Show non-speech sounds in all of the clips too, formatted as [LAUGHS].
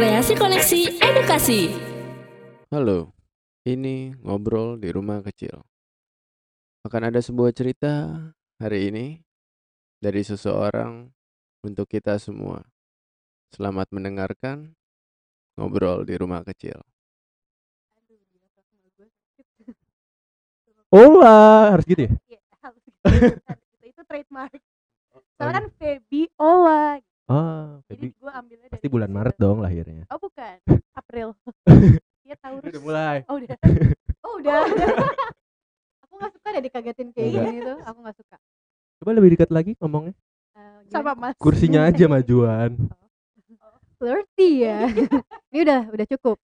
Kreasi Koneksi Edukasi. Halo, ini ngobrol di rumah kecil. Akan ada sebuah cerita hari ini dari seseorang untuk kita semua. Selamat mendengarkan ngobrol di rumah kecil. Ola, harus gitu ya? Iya, harus gitu. itu, itu trademark. Soalnya kan Feby Ola. Oh, Jadi gue ambilnya dari pasti bulan. Maret dong lahirnya. Oh bukan, April. [LAUGHS] Iya Taurus. Udah mulai. Oh udah. [LAUGHS] Oh udah. [LAUGHS] aku nggak suka deh dikagetin kayak Enggak. gini tuh aku nggak suka Coba lebih dekat lagi ngomongnya. Eh, gimana? Sama Mas. Kursinya aja majuan. flirty ya ini udah udah cukup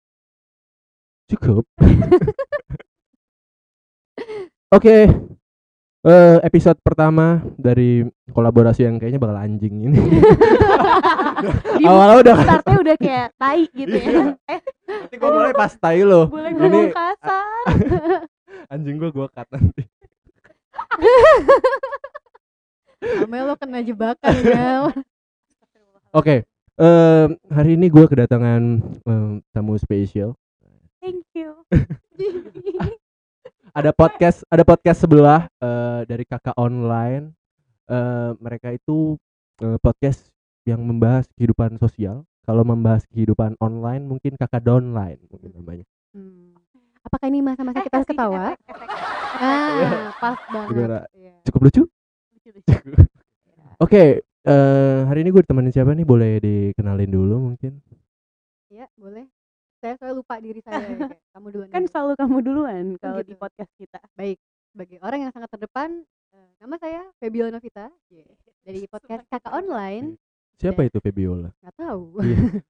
Cukup. Oke. Eh, episode pertama dari kolaborasi yang kayaknya bakal anjing ini. [LAUGHS] Awalnya udah startnya udah kayak tai gitu ya. Eh, nanti gue mulai pas tai lo. boleh ngomong kasar. [LAUGHS] anjing gue gue cut nanti. [LAUGHS] Amel lo kena jebakan Mel Oke. hari ini gue kedatangan tamu spesial. Thank you. Ada podcast ada podcast sebelah eh, dari kakak online. Eh, mereka itu eh, podcast yang membahas kehidupan sosial. Kalau membahas kehidupan online mungkin kakak downline mungkin namanya. Hmm. apakah ini masa-masa kita harus ketawa? Ah [LAUGHS] pas banget. Gimana? Iya. cukup lucu? Lucu-lucu. oke eh, hari ini gue ditemenin siapa nih? Boleh dikenalin dulu mungkin. Iya, boleh saya soalnya lupa diri saya ya, [LAUGHS] kamu duluan Kan dulu. selalu kamu duluan kalau di gitu. podcast kita. baik sebagai orang yang sangat terdepan eh, nama saya Febiola Novita dari [LAUGHS] podcast kakak online siapa itu Febiola nggak tahu Iya. [LAUGHS]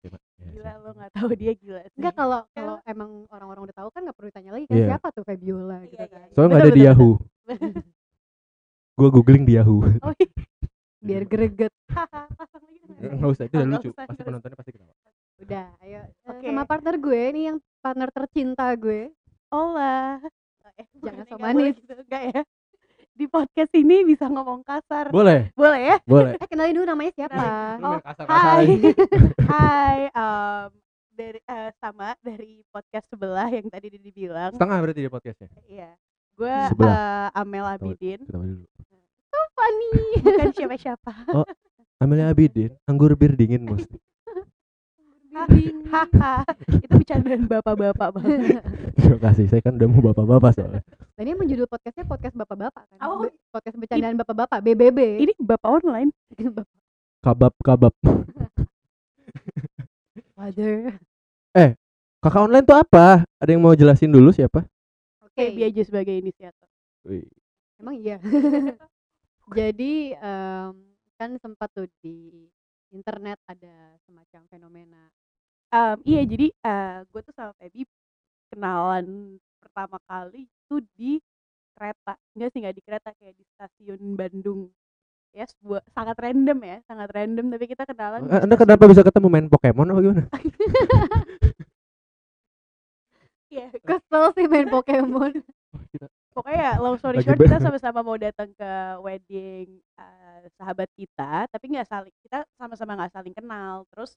Coba, ya, Gila lo gak tahu dia gila. sih. Enggak kalau kalau emang orang-orang udah tahu kan nggak perlu ditanya lagi kan Iya. siapa tuh Febiola gitu Iya, kan. iya. soalnya nggak ada Betul, di Yahoo gue googling di Yahoo Oh iya. Biar greget. Nggak usah itu udah Oh, nggak lucu pasti nggak penontonnya pasti ketawa Udah, ayo eh, Oke. sama partner gue nih yang partner tercinta gue. Olah. Eh, [LAUGHS] Jangan so manis. Gitu. Enggak ya. Di podcast ini bisa ngomong kasar. boleh Boleh ya? boleh Eh kenalin dulu namanya siapa? Oh, kasar-kasar Hai. [LAUGHS] Hai. em, dari eh, sama dari podcast sebelah yang tadi Didi bilang. setengah berarti di podcastnya Iya. Gue eh, Amel Abidin. dulu Funny. Bukan siapa-siapa. Amelia Abidin, anggur bir dingin mus. [LAUGHS] Hahaha. Itu bercandaan bapak-bapak banget. Terima kasih, saya kan udah mau bapak-bapak soalnya. Nah, ini menjudul podcastnya podcast bapak-bapak kan. Oh. Be- podcast bercandaan bapak-bapak BBB. Ini bapak online. Kabab kabab. Father. Kakak online tuh apa? Ada yang mau jelasin dulu siapa? Oke. Kayak dia aja sebagai inisiator. Wih, Emang iya. [LAUGHS] Jadi em, kan sempat tuh di internet ada semacam fenomena Em, iya jadi gue tuh sama Feby kenalan pertama kali itu di kereta enggak sih nggak di kereta kayak di stasiun Bandung ya sebuah sangat random ya sangat random tapi kita kenalan Eh, Anda kenapa bisa ketemu main Pokemon apa gimana? [LAUGHS] Iya, kesel sih main Pokemon. pokoknya ya long story short kita sama-sama mau datang ke wedding eh, sahabat kita tapi nggak saling kita sama-sama nggak saling kenal terus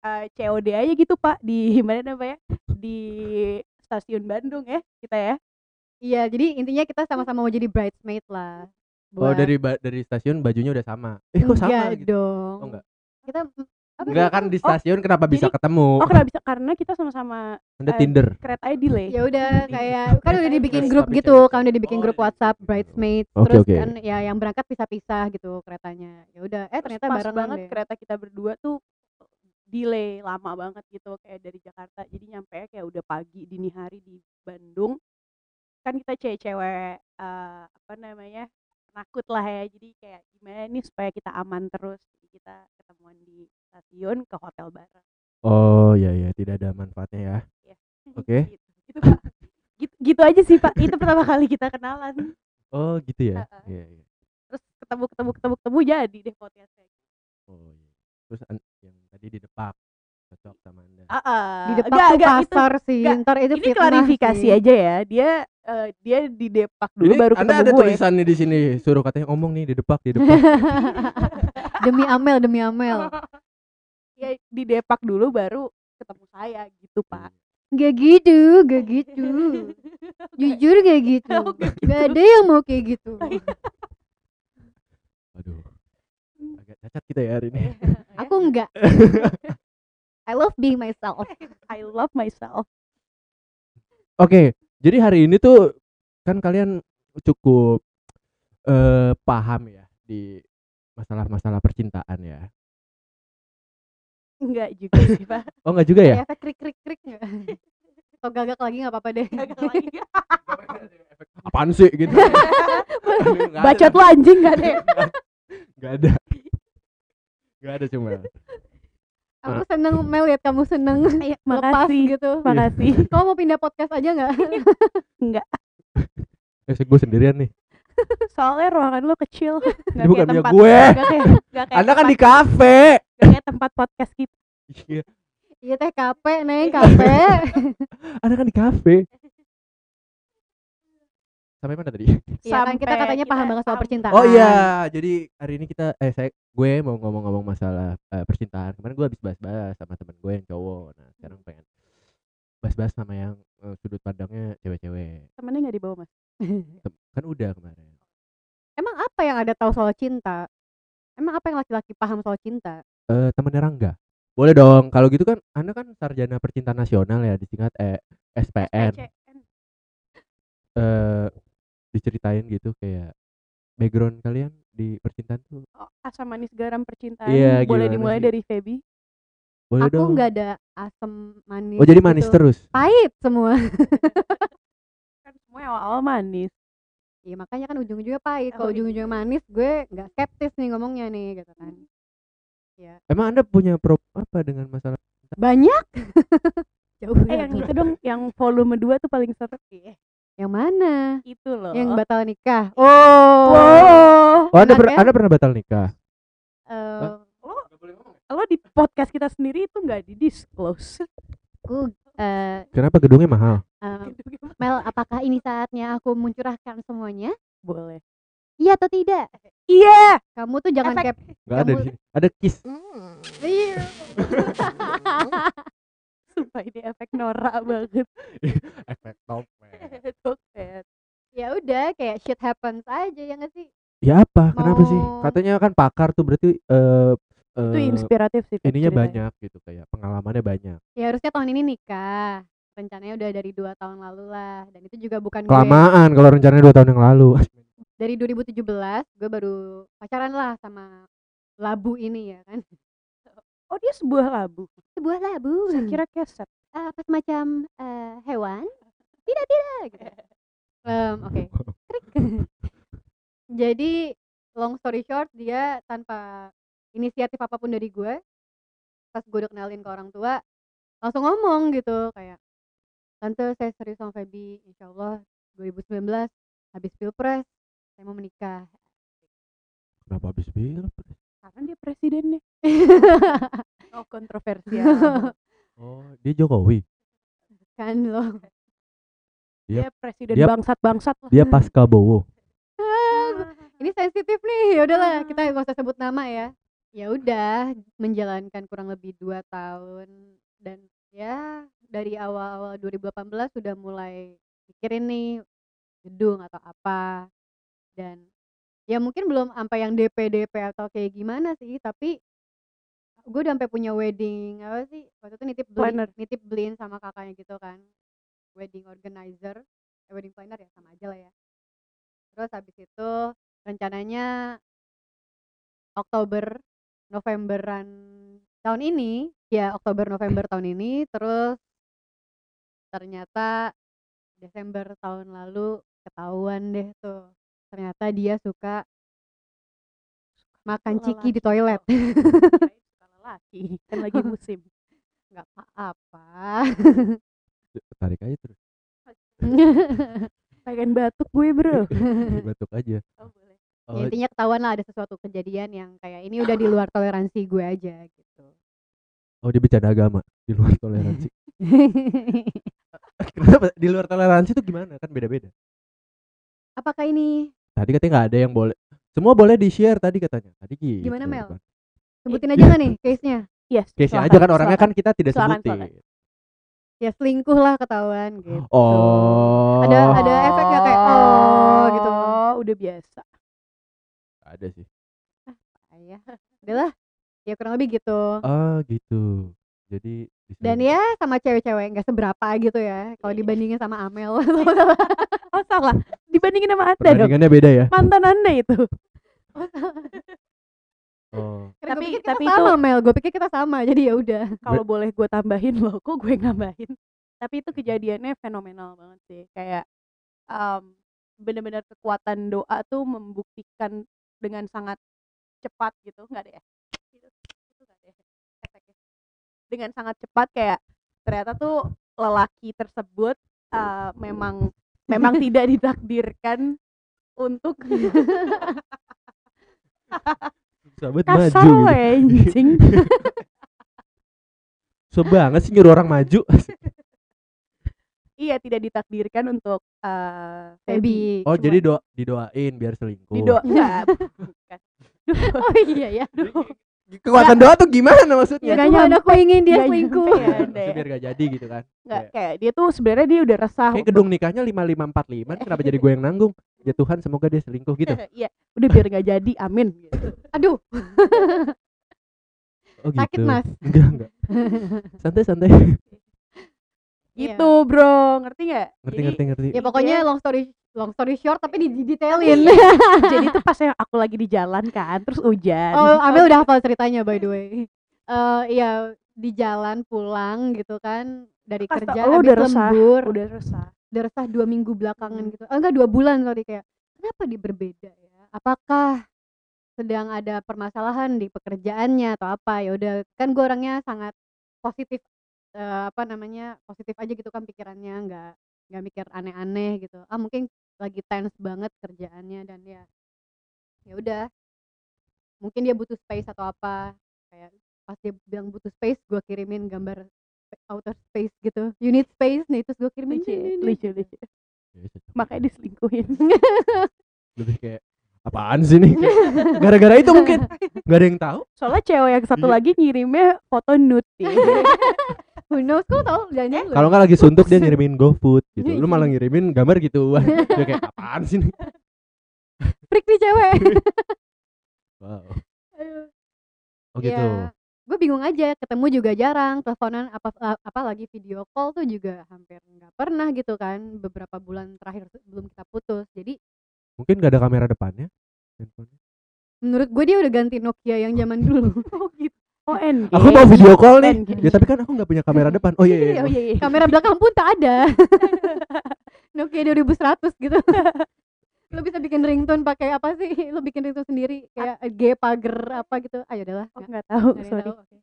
eh, COD aja gitu pak di [LAUGHS] mana namanya di stasiun Bandung ya kita ya Iya, jadi intinya kita sama-sama mau jadi bridesmaid lah. Oh Buat- dari ba- dari stasiun bajunya udah sama. Eh kok sama Enggak gitu? dong. Oh enggak. Kita apa Enggak kan di stasiun kenapa bisa jadi- ketemu? oh kenapa bisa karena kita sama-sama Anda eh, Tinder. keretanya delay ya udah kayak kan udah dibikin Terus grup gitu kan udah dibikin Oh, grup WhatsApp bridesmaids Oke, terus oke. kan ya yang berangkat pisah-pisah gitu keretanya ya udah eh ternyata pas barengan banget deh kereta kita berdua tuh delay lama banget gitu kayak dari Jakarta jadi nyampe kayak udah pagi dini hari di Bandung kan kita cewek-cewek eh, apa namanya penakut lah ya jadi kayak gimana nih supaya kita aman terus jadi kita ketemuan di stasiun ke hotel bareng Oh iya iya tidak ada manfaatnya ya. [LAUGHS] Oke. gitu, gitu, Pak. gitu, gitu aja sih pak itu pertama kali kita kenalan Oh gitu ya. Heeh. Iya iya. terus ketemu ketemu ketemu ketemu jadi deh podcastnya Oh iya. Terus an- yang tadi di depak cocok sama Anda. Ah, ah. di depan Enggak, tuh enggak, itu- sih enggak. ntar itu ini klarifikasi sih. aja ya dia eh, dia di depak dulu Ini baru Anda ketemu ada gue tulisannya di sini suruh katanya ngomong nih di depak di depak. [LAUGHS] demi Amel demi Amel [LAUGHS] ya di Depak dulu baru ketemu saya gitu pak Gak gitu, gak gitu. [LAUGHS] Jujur gak gitu. Oh, gak Gak ada yang mau kayak gitu. Aduh. Agak cacat kita ya hari ini. [LAUGHS] Aku enggak. I love being myself. [LAUGHS] I love myself Oke, jadi hari ini tuh kan kalian cukup eh paham ya di masalah-masalah percintaan ya. enggak juga sih pak [LAUGHS] Oh enggak juga ya? Efek krik krik krik enggak? Atau gagak lagi nggak apa-apa deh. Gagal lagi. Apaan sih gitu? Nggak bacot lu anjing gak deh Enggak ada. Enggak ada cuma. [LAUGHS] Aku seneng Mel lihat kamu seneng. [LAUGHS] Lepas makasih gitu. makasih [LAUGHS] Kamu mau pindah podcast aja nggak? Eh, gue sendirian nih. soalnya ruangan lu kecil Ini bukan punya tempat gue. kayak, kayak Anda kan di kafe. nggak kayak tempat podcast kita Iya, Iya teh kafe, neng kafe. Anda kan di kafe. Sampai mana tadi? Iya kan kita Sampai katanya paham kita banget soal percintaan. Oh iya, jadi hari ini kita eh saya gue mau ngomong-ngomong masalah eh, percintaan. Kemarin gue habis bahas-bahas sama temen gue yang cowok. Nah, sekarang pengen bahas-bahas sama yang eh, sudut pandangnya cewek-cewek. temennya nggak dibawa mas [LAUGHS] Tem- Kan udah kemarin. Emang apa yang ada tahu soal cinta? Emang apa yang laki-laki paham soal cinta? Eh temennya Rangga. Boleh dong. Kalau gitu kan Anda kan sarjana percintaan nasional ya disingkat eh, SPN. SPCN. Eh diceritain gitu kayak background kalian di percintaan tuh oh, asam manis garam percintaan Iya, boleh gimana dimulai sih? dari Feby boleh Aku dong. nggak ada asam manis. Oh jadi manis gitu. terus. Pahit semua. [LAUGHS] kan semua awal-awal manis Iya makanya kan ujung-ujungnya pahit. Kalau ujung-ujungnya manis, gue nggak skeptis nih ngomongnya nih, gitu kan. Ya Emang Anda punya pro apa dengan masalah banyak. [LAUGHS] Jauh eh ya. yang itu dong yang volume 2 tuh paling seru Iya, Yang mana? itu loh Yang batal nikah. Oh. wow Oh, Anda, per- ya? Anda pernah batal nikah? Eh, lo di podcast kita sendiri itu nggak di disclose aku eh, Kenapa gedungnya mahal? eh, Mel, apakah ini saatnya aku mencurahkan semuanya? boleh Iya atau tidak? iya Kamu tuh jangan Efek. kep. Enggak ada Kamu-. Ada kiss. Iya. [LAUGHS] [LAUGHS] sumpah ini efek norak banget [LAUGHS] Efek topeng. [LAUGHS] Topet. ya udah, kayak shit happens aja ya nggak sih? Ya apa? Kenapa sih? Mau- Katanya kan pakar tuh berarti eh itu eh, inspiratif sih ininya ceritanya. banyak gitu kayak pengalamannya banyak. Ya harusnya tahun ini nikah. Rencananya udah dari dua tahun lalu lah. Dan itu juga bukan gue. Kelamaan kalau rencananya dua tahun yang lalu. Dari 2017 gue baru pacaran lah sama labu ini ya kan. Oh dia sebuah labu Sebuah labu. saya kira keset Ah, apa semacam eh, hewan? [LAUGHS] Tidak tidak. Gitu. Em, [LAUGHS] Oke. Krik. [LAUGHS] Jadi long story short dia tanpa inisiatif apa pun dari gue pas gue udah kenalin ke orang tua langsung ngomong gitu kayak tante saya serius sama Feby insya Allah 2019 habis pilpres saya mau menikah Kenapa habis pilpres? Karena dia presidennya? [LAUGHS] Oh kontroversial. Oh, dia Jokowi. kan loh. Dia- dia presiden dia- bangsat bangsat lah Dia pasca Bowo. [LAUGHS] ini sensitif nih. Ya udahlah kita gak usah sebut nama ya. Ya udah menjalankan kurang lebih dua tahun. Dan ya dari awal-awal 2018 sudah mulai mikirin nih gedung atau apa. Dan ya mungkin belum sampai yang DP DP atau kayak gimana sih tapi gue udah sampai punya wedding apa sih waktu itu nitip beli Planner. nitip beliin sama kakaknya gitu kan wedding organizer eh, wedding planner ya sama aja lah ya terus habis itu rencananya Oktober Novemberan tahun ini ya Oktober November tahun ini terus ternyata Desember tahun lalu ketahuan deh tuh ternyata dia suka makan ciki di toilet Suka lelaki kan lagi [LAUGHS] musim nggak apa-apa Tarik aja terus. [LAUGHS] pengen batuk gue bro [LAUGHS] Batuk aja. oh, boleh. Ya, Oh, intinya ketahuan lah ada sesuatu kejadian yang kayak ini udah di luar toleransi gue aja gitu oh dia bercanda agama di luar toleransi. Kenapa? Di luar toleransi itu gimana? Kan beda-beda. apakah ini Tadi katanya nggak ada yang boleh. Semua boleh di share tadi katanya. Tadi gitu. Gimana, Mel? kan. sebutin aja nggak nih case nya Yes, Keisha silakan, aja kan orangnya silakan. kan kita tidak Silakan, sebutin. silakan. ya selingkuh lah ketahuan gitu Oh. Ada ada efek kayak oh gitu. Oh, udah biasa. Ada sih. Ayah. Udahlah. Ya kurang lebih gitu. Oh gitu. Jadi Dan ya sama cewek-cewek nggak seberapa gitu ya. Kalau Iya. dibandingin sama Amel. [LAUGHS] Oh, salah. Dibandingin sama Anda dong. perbandingannya beda ya. Mantan Anda itu. Oh. Karena Tapi- pikir kita tapi sama itu- Mel. Gue pikir kita sama. Jadi ya udah. Kalau boleh gue tambahin loh, kok gue nambahin. Tapi itu kejadiannya fenomenal banget sih. Kayak em, bener-bener kekuatan doa tuh membuktikan dengan sangat cepat gitu. Nggak ada ya? Itu, itu nggak ada ya efeknya. Dengan sangat cepat kayak ternyata tuh lelaki tersebut eh, memang memang [LAUGHS] tidak ditakdirkan untuk Sahabat kasar maju gitu. ya anjing. [LAUGHS] So banget sih nyuruh orang maju. [LAUGHS] iya tidak ditakdirkan untuk eh Feby. Baby. Oh, Cuma jadi doa didoain biar selingkuh. dido enggak Oh iya ya. Kekuatan doa tuh gimana maksudnya? Ya nyampe- aku ingin dia nggak selingkuh. nyampe ya, biar gak jadi gitu kan. Nggak, Kayak- kayak dia tuh sebenarnya dia udah resah Kayak gedung nikahnya 5545 kenapa jadi gue yang nanggung? Ya Tuhan semoga dia selingkuh gitu. [LAUGHS] Iya, udah biar nggak jadi, amin. [LAUGHS] Gitu. Aduh, Oh gitu. sakit Mas. Enggak, enggak. [LAUGHS] Santai santai. Gitu, bro, ngerti nggak? Ngerti Jadi- ngerti ngerti. Ya pokoknya long story long story short tapi di detailin. [LAUGHS] Jadi tuh pas yang aku lagi di jalan kan, terus hujan. Oh, Amel udah hafal ceritanya by the way. Eh iya di jalan pulang gitu kan dari Pas kerja habis udah resah, lembur udah resah. udah resah dua minggu belakangan Hmm. gitu oh, enggak dua bulan sorry kayak kenapa dia berbeda ya apakah sedang ada permasalahan di pekerjaannya atau apa ya udah kan gue orangnya sangat positif eh, apa namanya positif aja gitu kan pikirannya nggak nggak mikir aneh-aneh gitu ah mungkin lagi tense banget kerjaannya dan ya ya udah mungkin dia butuh space atau apa kayak pas dia bilang butuh space gue kirimin gambar outer space gitu unit space nih terus gue kirimin Lucu, "Nih, nih, nih." lucu, lucu. Makanya diselingkuhin. [LAUGHS] lebih kayak apaan sih nih? Gara-gara itu mungkin [LAUGHS] nggak ada yang tahu. Soalnya cewek yang satu Iya. lagi ngirimnya foto nude. ya. [LAUGHS] Who knows kok tau jangan Kalau nggak lagi suntuk dia [LAUGHS] ngirimin GoFood gitu. Lu malah ngirimin gambar gituan. [LAUGHS] Dia kayak apaan sih nih? freak nih cewek [LAUGHS] Wow. Aduh. Oh gitu. Ya, gue bingung aja ketemu juga jarang teleponan apa apa lagi video call tuh juga hampir nggak pernah gitu kan beberapa bulan terakhir sebelum kita putus jadi Mungkin nggak ada kamera depannya. handphonenya. menurut gue dia udah ganti Nokia yang zaman dulu oh gitu. Oh. Aku mau video call nih. Engage. Ya tapi kan aku nggak punya kamera depan. Oh iya iya. Oh iya iya. kamera belakang pun tak ada [LAUGHS] Nokia 2100 gitu [LAUGHS] lo bisa bikin ringtone pakai apa sih lo bikin ringtone sendiri kayak G pagar apa gitu ayo udahlah Oh, nggak- nggak tahu, nggak sorry. tahu, oke.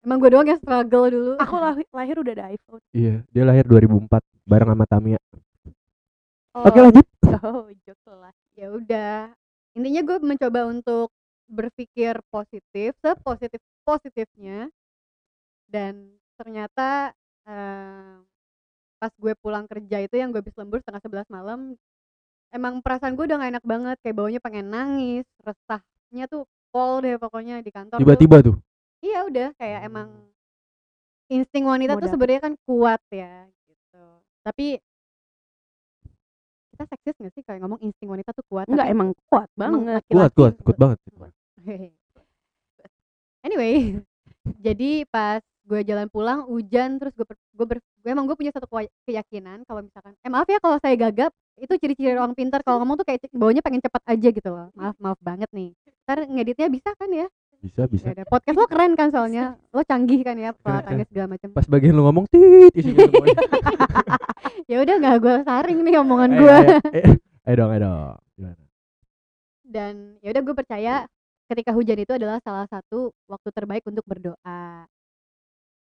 emang gue doang yang struggle dulu Aku lahir, lahir udah ada iPhone. Iya, dia lahir 2004 bareng sama Tamia. Oh, Oke lanjut. Oh, jokes lah. ya udah intinya gue mencoba untuk berpikir positif sepositif positifnya dan ternyata eh, pas gue pulang kerja itu yang gue habis lembur setengah sebelas malam emang perasaan gue udah gak enak banget kayak baunya pengen nangis resahnya tuh pol deh pokoknya di kantor tuh. Tiba-tiba tuh. iya udah kayak emang insting wanita Mau tuh sebenarnya kan kuat ya gitu tapi kita seksis gak sih kayak ngomong insting wanita tuh kuat Enggak tapi emang kuat banget. Kuat, kuat, kuat banget. [LAUGHS] anyway [LAUGHS] jadi pas gue jalan pulang hujan terus gue gue ber, gue emang gue punya satu keyakinan kalau misalkan eh maaf ya kalau saya gagap itu ciri-ciri orang pintar kalau ngomong tuh kayak baunya pengen cepat aja gitu loh maaf maaf banget nih ntar ngeditnya bisa kan ya Bisa, bisa. Ya udah, podcast lo keren kan soalnya lo canggih kan ya pelatannya segala macam Pas bagian lu ngomong tit isinya semuanya. [LAUGHS] ya udah nggak gue saring nih omongan Eh, gue ayo, eh, Ayo dong, ayo dong. Gimana? dan ya udah gue percaya ketika hujan itu adalah salah satu waktu terbaik untuk berdoa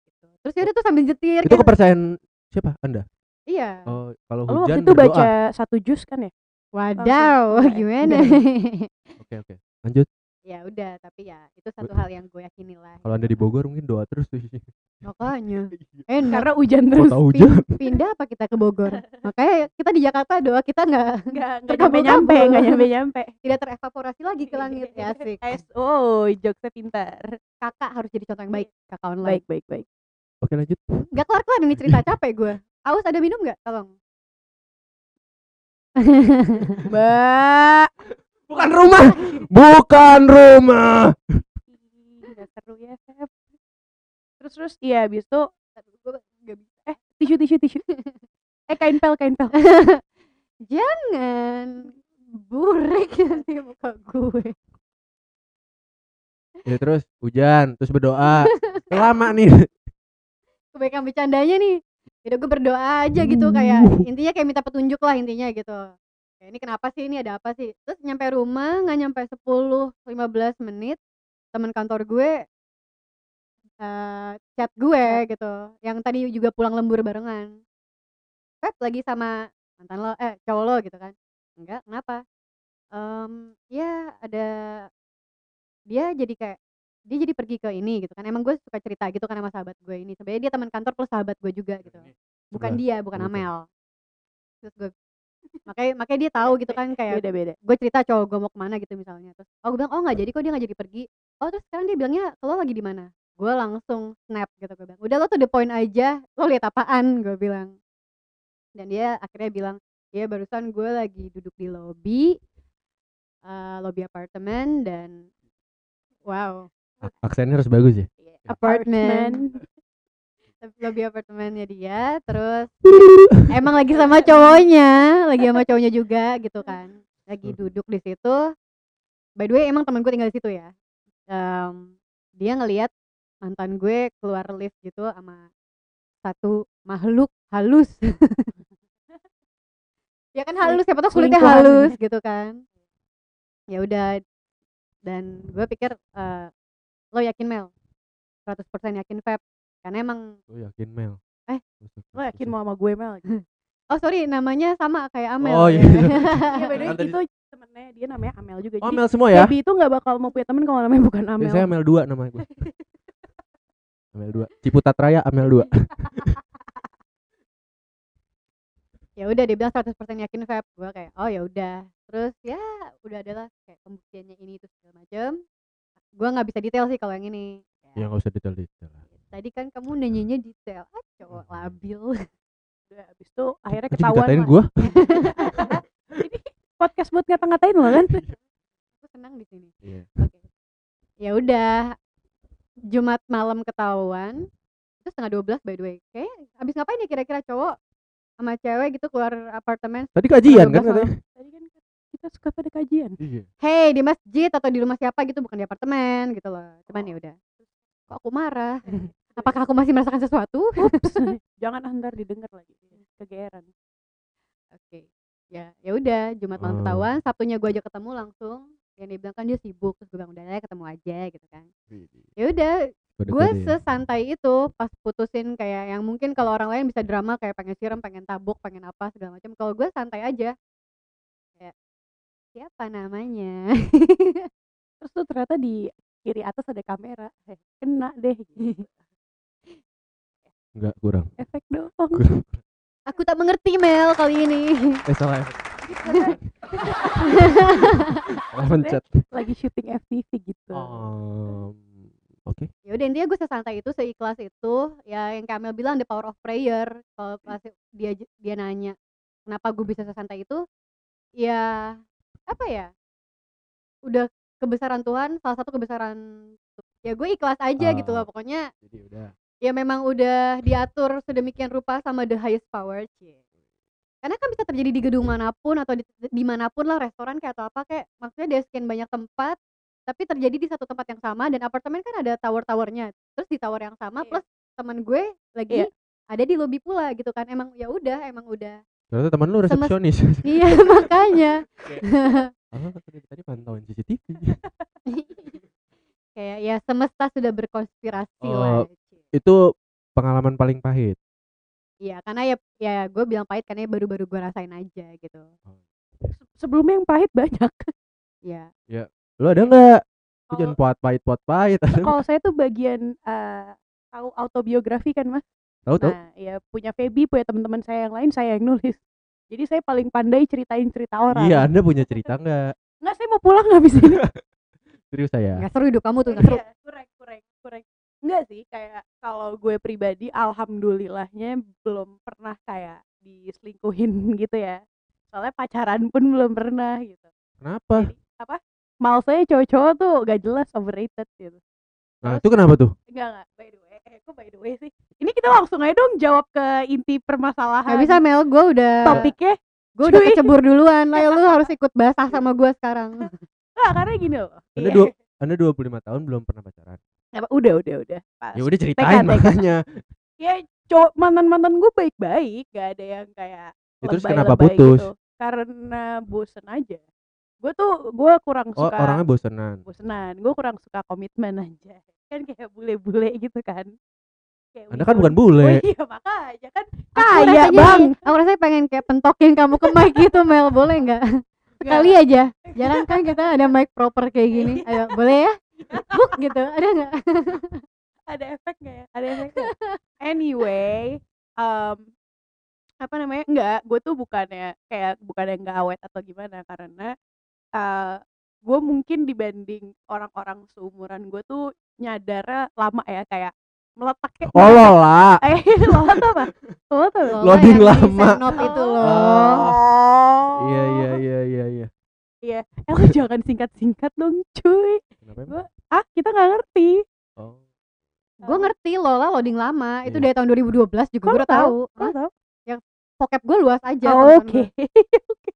gitu. terus ya udah tuh sambil jetir Itu kayak- kepercayaan siapa? Anda? iya Oh, kalau hujan waktu itu berdoa. baca satu jus kan ya? Wadaw, Langsung, gimana? [LAUGHS] [LAUGHS] Oke, oke. Lanjut. Ya udah, tapi ya itu satu Be- hal yang gue yakini lah. Kalau Anda di Bogor mungkin doa terus tuh. Makanya, [LAUGHS] Kok enak. Karena hujan terus. hujan? Pin- [LAUGHS] pindah apa kita ke Bogor? [LAUGHS] Makanya kita di Jakarta doa kita nggak Enggak, enggak Terkabul-kabul. nyampe, nyampe, enggak nyampe nyampe. tidak terevaporasi lagi ke langit ya asik. S oh, jokesnya pintar. kakak harus jadi contoh yang baik kakak online baik baik baik Oke lanjut. nggak kelar kelar ini cerita capek gue aus ada minum nggak tolong mbak Bukan rumah. Bukan rumah. Nggak seru ya Feb terus terus iya habis itu eh tisu tisu tisu [LAUGHS] eh kain pel kain pel [LAUGHS] jangan burek [LAUGHS] nanti muka gue Ya terus hujan, terus berdoa. Lama nih. kebaikan bercandanya nih Yaudah gue berdoa aja gitu kayak intinya kayak minta petunjuk lah intinya gitu ini kenapa sih? Ini ada apa sih? Terus nyampe rumah nggak nyampe 10 15 menit teman kantor gue eh chat gue gitu yang tadi juga pulang lembur barengan. Pep lagi sama mantan lo eh cowok lo gitu kan. Enggak kenapa? Em, ya ada dia jadi kayak dia jadi pergi ke ini gitu kan. Emang gue suka cerita gitu kan sama sahabat gue ini. Sebenarnya dia teman kantor plus sahabat gue juga gitu. bukan dia bukan Bukan. Amel. terus gue makanya makanya dia tahu gitu kan kayak beda beda. gue cerita cowok gue mau ke mana gitu misalnya. Terus oh gue bilang oh nggak jadi kok dia nggak jadi pergi. Oh terus sekarang dia bilangnya lo lagi di mana? Gue langsung snap gitu gue bilang udah lo tuh the point aja. Lo lihat apaan? Gue bilang. Dan dia akhirnya bilang ya barusan gue lagi duduk di lobby eh, lobby apartemen dan wow. Aksennya harus bagus ya. apartemen lobby apartemennya dia terus [LAUGHS] emang lagi sama cowoknya lagi sama cowoknya juga gitu kan. Lagi duduk di situ. By the way emang temen gue tinggal di situ ya. Em, dia ngelihat mantan gue keluar lift gitu sama satu makhluk halus. [LAUGHS] Ya kan halus siapa tau kulitnya halus gitu kan. Ya udah dan gue pikir eh, lo yakin Mel? 100% yakin Feb karena emang Lo yakin Mel? Eh, lo yakin mau sama gue Mel [LAUGHS] oh sorry namanya sama kayak Amel Oh, ya. iya. Iya [LAUGHS] beda Kan tadi- itu temennya dia namanya Amel juga Oh jadi Mel semua ya? Feby itu nggak bakal mau punya temen kalau namanya bukan Amel Biasanya Amel 2 nama gue. Amel 2. Ciputat Raya Amel 2. [LAUGHS] ya udah dia bilang 100% yakin Feb gue kayak oh ya udah terus ya udah adalah kayak pembuktiannya ini itu segala macem gue nggak bisa detail sih kalau yang ini Ya enggak usah detail-detail. lah. Tadi kan kamu nanyanya detail. Ah cowok Hmm. labil. Udah habis itu akhirnya ketahuan lah. gue. [LAUGHS] ini podcast buat ngata-ngatain lo kan? Aku senang di sini. Iya. oke. Ya udah. Jumat malam ketahuan. Itu setengah 12 by the way. Kayak abis ngapain ya kira-kira cowok? Sama cewek gitu keluar apartemen Tadi kajian kan 12 katanya? tadi kan kita suka pada kajian Iya. hey di masjid atau di rumah siapa gitu bukan di apartemen gitu loh. Cuman ya udah kok aku marah? [LAUGHS] Apakah aku masih merasakan sesuatu? Ups. [LAUGHS] jangan antar didengar lagi. Kegeeran. Oke. Ya ya udah jumat malam Oh. ketahuan sabtunya gue aja ketemu langsung. Yang dia bilang kan dia sibuk terus gue bilang udah lah ketemu aja gitu kan. Ya udah gue ya. sesantai itu pas putusin kayak yang mungkin kalau orang lain bisa drama kayak pengen siram pengen tabuk pengen apa segala macam. Kalau gue santai aja. Kayak siapa namanya? Terus tuh ternyata di kiri atas ada kamera eh, kena deh [LAUGHS] Enggak kurang. efek dong Kurang. aku tak mengerti Mel kali ini [LAUGHS] Eh salah. [LAUGHS] Salah pencet. lagi syuting FTV gitu Um, Oke. ya udah intinya gue sesantai itu seikhlas itu ya yang Kamel bilang the power of prayer kalau pas dia dia nanya kenapa gue bisa sesantai itu ya apa ya udah kebesaran Tuhan salah satu kebesaran ya gue ikhlas aja gitu Ah. loh pokoknya Jadi udah. ya memang udah diatur sedemikian rupa sama the highest power cie. karena kan bisa terjadi di gedung mana pun atau di, di mana pun lah restoran kayak atau apa kayak maksudnya dari sekian banyak tempat tapi terjadi di satu tempat yang sama dan apartemen kan ada tower-towernya terus di tower yang sama Iya. plus teman gue lagi Iya. ada di lobi pula gitu kan emang ya udah emang udah Ternyata teman lu Sama- resepsionis. [LAUGHS] iya [LAUGHS] makanya Ah, tadi, tadi pantauan CCTV. [LAUGHS] kayak ya semesta sudah berkonspirasi Oh, lah cie. Itu pengalaman paling pahit. iya karena ya ya gue bilang pahit karena ya baru-baru gue rasain aja gitu sebelumnya yang pahit banyak ya Lu ada enggak? Lu Kalau- jangan puat pahit puat pahit. Nggak? kalau saya tuh bagian eh, tahu autobiografi kan mas Tahu tahu. nah ya punya Feby punya teman-teman saya yang lain saya yang nulis jadi saya paling pandai ceritain cerita orang. Iya, Anda punya cerita enggak? nggak saya mau pulang nggak bisa ini. [LAUGHS] Serius saya. nggak seru hidup kamu tuh nggak seru. Iya, kurang kurang kurang. Enggak sih kayak kalau gue pribadi alhamdulillahnya belum pernah kayak diselingkuhin [LAUGHS] gitu ya. Soalnya pacaran pun belum pernah gitu. Kenapa? jadi apa? Malesnya cowok-cowok tuh gak jelas overrated gitu. Nah, itu kenapa tuh? enggak enggak by the way kok by the way sih ini kita langsung aja dong jawab ke inti permasalahan Gak bisa Mel, gue udah topiknya gue udah kecebur duluan. Lah lu [LAUGHS] harus ikut basah sama gue sekarang. [LAUGHS] Enggak, karena gini loh Anda Iya. dua, Anda 25 tahun belum pernah pacaran. Apa, udah udah udah pas Ya udah ceritain TK. makanya. ya cowok mantan mantan gue baik baik gak ada yang kayak Ya, terus lebay- kenapa lebay putus? gitu. karena bosen aja gue tuh gue kurang Oh, suka orangnya bosenan. bosenan gue kurang suka komitmen aja [LAUGHS] kan kayak bule-bule gitu kan Kayak Anda kan bukan Oh bule. iya makanya kan Aku kaya rasanya bang aku rasanya pengen kayak pentokin kamu ke mic gitu Mel, boleh nggak? [LAUGHS] Sekali aja. Jangan kan kita ada mic proper kayak gini. Ayo, boleh ya? Buk gitu, ada nggak? [LAUGHS] ada efek nggak ya ada efek nggak? anyway um, apa namanya enggak gue tuh bukannya kayak bukannya nggak awet atau gimana karena uh, gue mungkin dibanding orang-orang seumuran gue tuh nyadarnya lama ya kayak meletaknya Oh [LAUGHS] Lola. eh lola tuh apa [LAUGHS] lola tuh apa? Lola Loading yang di lama. Itu loh. oh Iya iya [LAUGHS] iya iya iya. iya eh lo jangan singkat-singkat dong cuy? Gua- ah kita nggak ngerti Oh. Gue ngerti Lola loading lama, itu Iya. dari tahun 2012 juga gue tahu. Tahu Pokep gue luas aja. Oh, teman-teman Oke. Oke.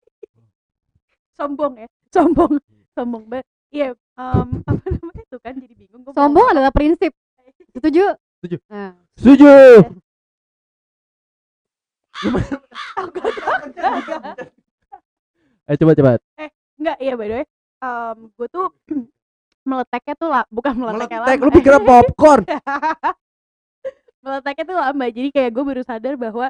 Sombong ya. [LAUGHS] Sombong. Sombong banget. Iya, em, [LAUGHS] apa namanya itu kan jadi bingung gua Sombong ngomong adalah prinsip. [LAUGHS] Setuju? Setuju. Nah, Setuju. Eh coba coba. Enggak, iya by the way. em, gue tuh [CLEARS THROAT] meleteknya tuh lah, bukan meleteknya Meletek lama. lu pikirnya popcorn. meleteknya tuh lama. Jadi kayak gue baru sadar bahwa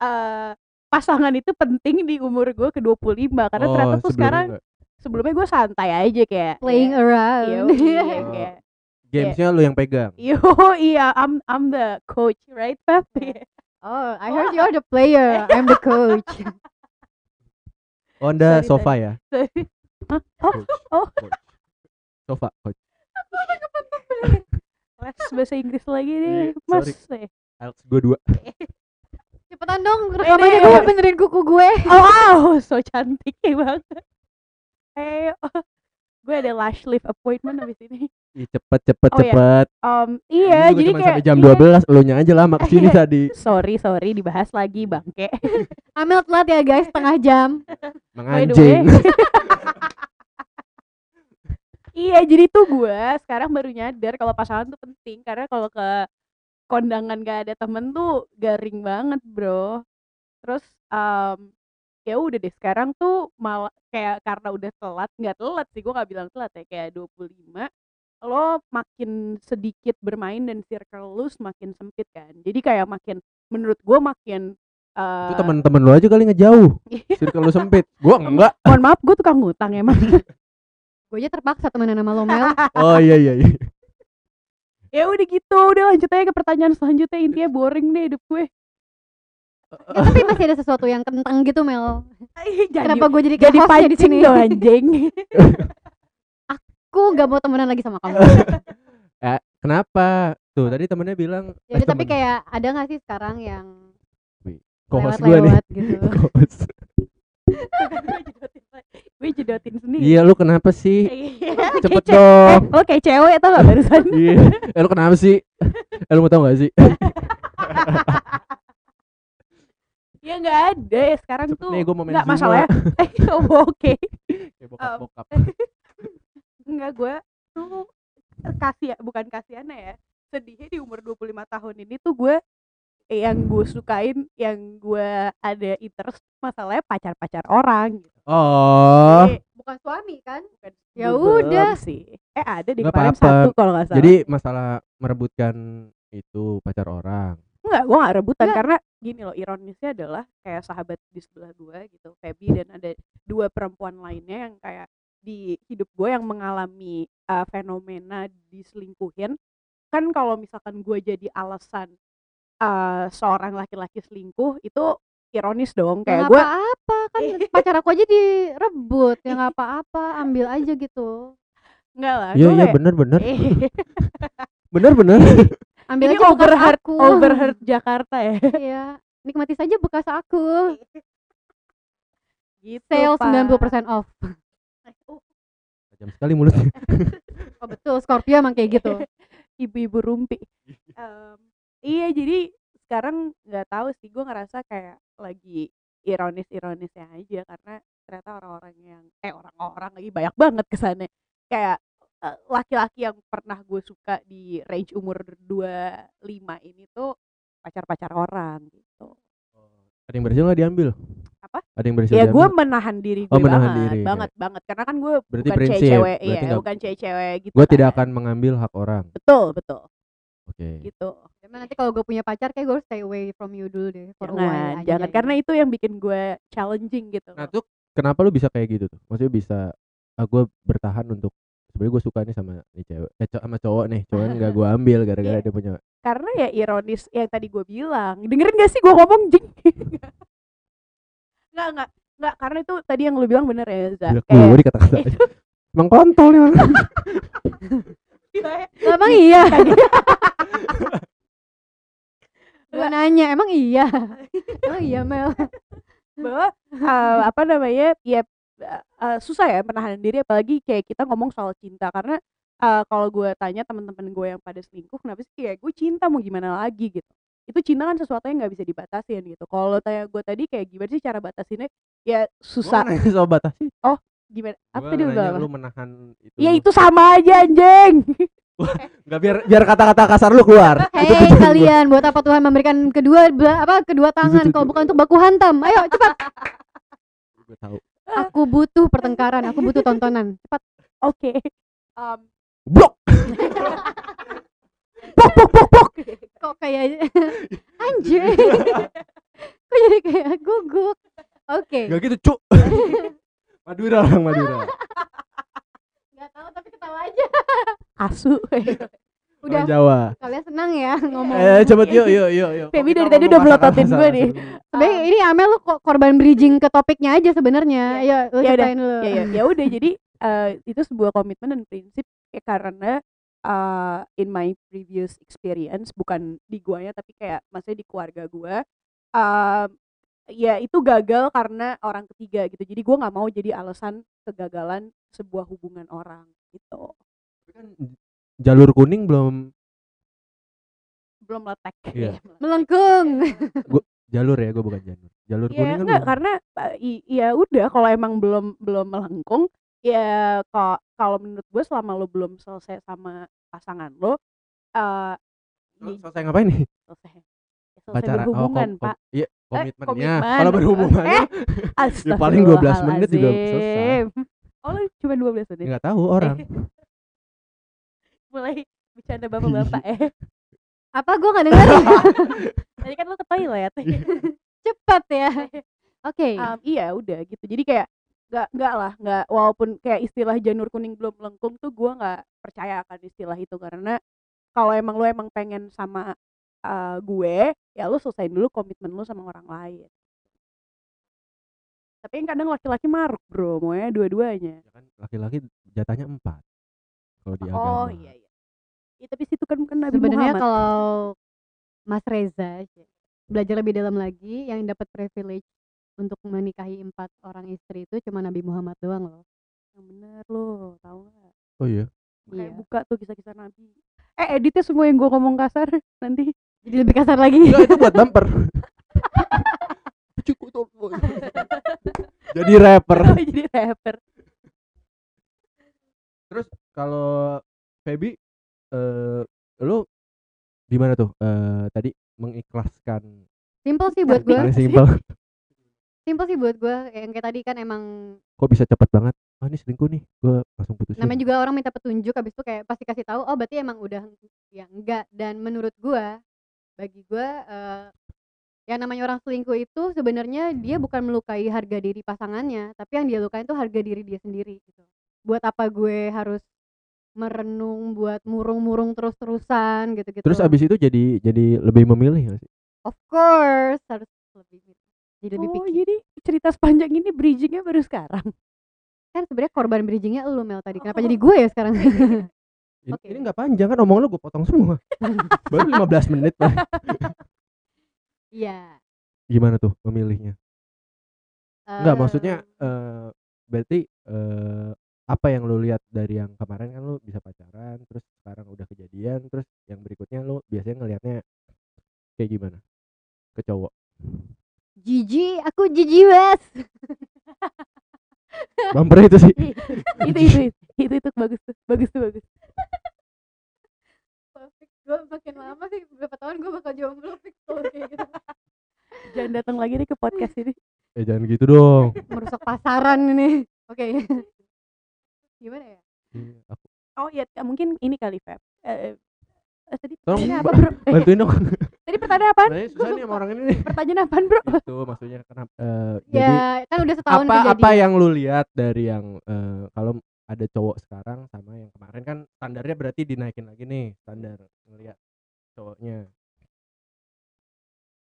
eh pasangan itu penting di umur gue ke 25 karena Oh, ternyata tuh sekarang enggak. Sebelumnya gue santai aja kayak playing kayak, around. [LAUGHS] iya, Oh. iya, kayak Gamesnya lu yang pegang. Yo, iya, I'm I'm the coach, right, Pep? oh, I heard you're the player. I'm the coach. [LAUGHS] Oh, Anda Sorry, sofa ya? Oh, Coach. oh. Coach. Sofa, coach. les bahasa Inggris lagi deh, Iya, Mas. sorry. IELTS gue dua. Cepetan dong, rekamannya gue mau benerin kuku gue. Oh, wow, so cantik ya banget. Eh, [LAUGHS] oh, gue ada lash lift appointment habis ini. Ih, cepet cepet Oh, iya. cepet. Um, Ini iya, juga jadi kayak sampai jam iya. 12 lu nya aja lama ke sini [LAUGHS] tadi. Sorry, sorry, dibahas lagi bangke. [LAUGHS] Amel telat ya guys, setengah jam. Menganjing. iya, jadi tuh gue sekarang baru nyadar kalau pasangan tuh penting karena kalau ke kondangan gak ada temen tuh garing banget, bro. Terus um, ya udah deh sekarang tuh malah kayak karena udah telat, nggak telat sih, gue nggak bilang telat ya, kayak 25 lo makin sedikit bermain dan circle lu semakin sempit kan. Jadi kayak makin menurut gue makin Itu eh, teman-teman lu aja kali ngejauh. [LAUGHS] Circle lu sempit. Gua enggak. mohon maaf gue tukang ngutang emang. [LAUGHS] Gue aja terpaksa temenan sama lo Mel. Oh iya iya iya. ya udah gitu, udah lanjut aja ke pertanyaan selanjutnya intinya boring deh hidup gue. Ya, tapi masih ada sesuatu yang kentang gitu Mel. Jadi, Kenapa gue jadi kayak jadi di sini? dong anjing. [LAUGHS] Aku gak mau temenan lagi sama kamu. [LAUGHS] Kenapa? Tuh tadi temennya bilang Ya eh, tapi temen. kayak ada gak sih sekarang yang co-host gue nih. gitu. [LAUGHS] Gue jedotin sendiri. Iya lu kenapa sih? Iya, Cepet dong. Eh, lo kayak cewek tau gak barusan? Iya. Eh lu kenapa sih? Eh lu mau tau gak sih? Ya nggak ada ya sekarang Cepet tuh nih gue mau main nggak Zuma. masalahnya [LAUGHS] eh [LAUGHS] oh, oke Kayak bokap-bokap. [LAUGHS] nggak gue tuh kasih bukan kasihannya ya sedihnya di umur 25 tahun ini tuh gue yang gue sukain yang gue ada interest masalahnya pacar-pacar orang gitu. Oh. Jadi, Bukan suami kan? bukan- Ya udah. sih eh ada di kemarin satu kalau nggak salah Jadi masalah merebutkan itu pacar orang. Enggak, gue gak rebutan Nggak. karena gini loh ironisnya adalah kayak sahabat di sebelah gue gitu Feby dan ada dua perempuan lainnya yang kayak di hidup gue yang mengalami uh, fenomena diselingkuhin kan kalau misalkan gue jadi alasan uh, seorang laki-laki selingkuh itu ironis dong Ya kayak gue apa-apa kan [LAUGHS] pacar aku aja direbut ya nggak apa-apa ambil aja gitu enggak lah Iya iya kayak- bener bener. [LAUGHS] Bener-bener. [LAUGHS] Ambil Ini aja bekas overheard aku. overheard Jakarta ya. [LAUGHS] Iya. Nikmati saja bekas aku. [LAUGHS] Gitu. Sale Pak. 90% off. Tajam sekali mulutnya. [LAUGHS] Oh betul, Scorpio emang kayak gitu. Ibu-ibu rumpi. Em, iya jadi sekarang nggak tahu sih gue ngerasa kayak lagi ironis-ironisnya aja karena ternyata orang-orang yang eh orang-orang lagi banyak banget kesannya kayak laki-laki yang pernah gue suka di range umur 25 ini tuh pacar-pacar orang gitu. Ada yang berhasil nggak diambil? Apa? Ada yang berhasil Ya gue menahan diri gue Oh, menahan banget, diri, ya. banget banget karena kan gue Berarti bukan prinsip, berarti iya, nggak- bukan cewek-cewek gitu. Gue tidak kan. akan mengambil hak orang. Betul, betul, Oke. gitu. Cuman nanti kalau gue punya pacar kayak gue harus stay away from you dulu deh. For a while Jangan, aja jangan gitu. karena itu yang bikin gue challenging gitu. Nah tuh kenapa lu bisa kayak gitu tuh? Maksudnya bisa ah, gue bertahan untuk sebenarnya gue suka nih sama nih cewek eh, sama cowok nih cowok nggak [LAUGHS] gue ambil gara-gara Iya. dia punya karena ya ironis yang tadi gue bilang dengerin gak sih gue ngomong jing [LAUGHS] nggak nggak nggak karena itu tadi yang lu bilang bener ya Za Gila, kayak gue kata-kata aja. Emang kontol nih orang. Lah, [LAUGHS] Emang iya. gue nanya, emang iya. emang iya Mel. bahwa eh, apa namanya ya eh, susah ya menahan diri apalagi kayak kita ngomong soal cinta karena eh, kalau gue tanya teman-teman gue yang pada selingkuh kenapa sih kayak gue cinta mau gimana lagi gitu itu cinta kan sesuatu yang nggak bisa dibatasin gitu kalau tanya gue tadi kayak gimana sih cara batasinnya ya susah Gua soal batasi. gimana apa Gua tadi lu menahan itu. ya itu sama aja anjing Nggak biar biar kata-kata kasar lu keluar. Itu Hei gua. kalian, buat apa Tuhan memberikan kedua apa kedua tangan kalau bukan untuk baku hantam? Ayo cepat. Gua tahu. Aku butuh pertengkaran, aku butuh tontonan. [LAUGHS] Cepat. oke Em, Blok. [LAUGHS] pok pok pok pok Kok kayak [LAUGHS] anjir. Kok jadi kayak guguk. Oke. Gak gitu, Cuk. Madura orang Madura. Gak tahu tapi ketawa aja. asu Udah Orang Jawa. kalian senang ya [LAUGHS] ngomong. Eh, cepet yuk, yuk, yuk, yuk. Dari tadi udah melototin gue nih. Sebenarnya ini Amel lu kok korban bridging ke topiknya aja sebenarnya. Ayo lu Ya udah, ya ya ya udah jadi eh, itu sebuah komitmen dan prinsip ya karena eh, in my previous experience bukan di guanya tapi kayak maksudnya di keluarga gua em, ya itu gagal karena orang ketiga gitu jadi gua nggak mau jadi alasan kegagalan sebuah hubungan orang gitu Tapi kan jalur kuning belum belum letek Iya. Ya, meletek. Melengkung. jalur ya, gue bukan jalur. Jalur ya kuning kan enggak belum. karena eh, ya udah kalau emang belum belum melengkung ya kok kalau menurut gue selama lo belum selesai sama pasangan lo eh Lo ya selesai ngapain nih? selesai ya selesai Pacaran. berhubungan oh, kom- pak Iya, komitmennya. komitmen. Kalau berhubungan Eh, Ya, paling 12 menit juga selesai. Oh lo cuma 12 menit nggak tahu orang. Mulai bercanda bapak-bapak eh [LAUGHS] Apa gua nggak dengar? [LAUGHS] tadi kan lo ke toilet [LAUGHS] Cepat ya. Oke. Um, iya udah gitu jadi kayak nggak nggak lah nggak walaupun kayak istilah janur kuning belum melengkung tuh gua nggak percaya akan istilah itu karena kalau emang lo emang pengen sama uh, gue ya lo selesaiin dulu komitmen lo sama orang lain tapi yang kadang laki-laki maruk bro maunya dua-duanya Ya kan laki-laki jatahnya empat. Kalau di agama. oh iya iya Ya, tapi situ kan bukan Nabi Sebenarnya Muhammad kalau Mas Reza belajar lebih dalam lagi yang dapat privilege untuk menikahi empat orang istri itu cuma Nabi Muhammad doang loh. yang bener lo tahu nggak Oh iya. kayak Iya. buka tuh kisah-kisah Nabi eh editnya semua yang gue ngomong kasar [LAUGHS] nanti Jadi lebih kasar lagi. Enggak, itu buat bumper. [LAUGHS] Jadi rapper. jadi rapper Terus kalau Feby eh lu gimana tuh? Eh tadi mengikhlaskan Simple sih buat gue. simpel. [LAUGHS] Simple sih buat gue. Yang kayak tadi kan emang Kok bisa cepet banget? Ah ini selingkuh nih. Gue langsung putusin. namanya juga orang minta petunjuk habis itu kayak pasti kasih tahu oh berarti emang udah ya enggak dan menurut gua bagi gua eh yang namanya orang selingkuh itu sebenarnya dia bukan melukai harga diri pasangannya tapi yang dia lukain itu harga diri dia sendiri gitu buat apa gue harus merenung buat murung-murung terus-terusan gitu-gitu Terus abis itu jadi jadi lebih memilih nggak sih? of course harus lebih jadi lebih oh picky jadi cerita sepanjang ini bridgingnya baru sekarang kan sebenarnya korban bridgingnya lu Mel tadi kenapa Oh. jadi gue ya sekarang [LAUGHS] Ini, Oke. ini nggak panjang kan omong lu gue potong semua. [LAUGHS] Baru 15 menit lah. Iya. Gimana tuh memilihnya? Enggak, maksudnya eh berarti eh apa yang lu lihat dari yang kemarin kan lu bisa pacaran, terus sekarang udah kejadian, terus yang berikutnya lu biasanya ngelihatnya kayak gimana? Ke cowok. Jiji, aku jiji wes. [LAUGHS] Bumper itu sih. itu itu itu itu bagus tuh bagus tuh bagus gue makin lama sih beberapa tahun gue bakal jomblo fix kalau kayak gitu. [LAUGHS] jangan datang lagi nih ke podcast ini Eh jangan gitu dong. Merusak pasaran ini. Oke. Gimana ya? Iya, aku oh iya mungkin ini kali Feb eh, eh, tadi Tolong, pertanyaan Mbak. apa bro Eh, bantuin dong. [LAUGHS] tadi pertanyaan Nah, susah nih sama orang ini nih. pertanyaan apaan bro [LAUGHS] Itu maksudnya kenapa eh, jadi Ya kan udah setahun apa kejadian. apa yang lu lihat dari yang eh, kalau ada cowok sekarang sama yang kemarin kan standarnya berarti dinaikin lagi nih standar ngelihat cowoknya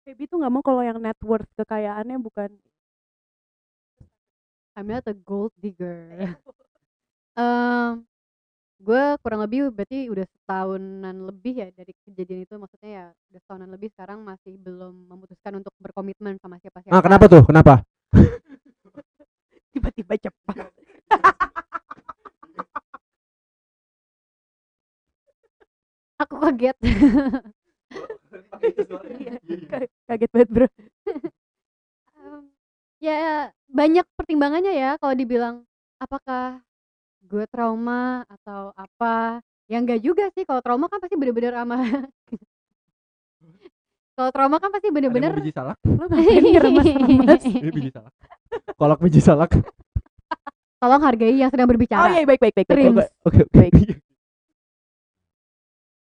Baby tuh nggak mau kalau yang net worth kekayaannya bukan I'm not a gold digger. [LAUGHS] Em, gue kurang lebih berarti udah setahunan lebih ya dari kejadian itu maksudnya ya udah setahunan lebih sekarang masih belum memutuskan untuk berkomitmen sama siapa-siapa. ah kenapa tuh? Kenapa? [LAUGHS] Tiba-tiba cepat. Aku kaget. Iya, ka- [LAUGHS] kaget banget bro. Em, ya banyak pertimbangannya ya kalau dibilang apakah gue trauma atau apa. Ya enggak juga sih kalau trauma kan pasti bener-bener sama [LAUGHS] kalau trauma kan pasti bener-bener biji salak? Lo ngapain ngeremas-remas [LAUGHS] ini biji salak. Kolak biji salak. Tolong hargai yang sedang oh berbicara iya baik baik baik, oke oke Baik.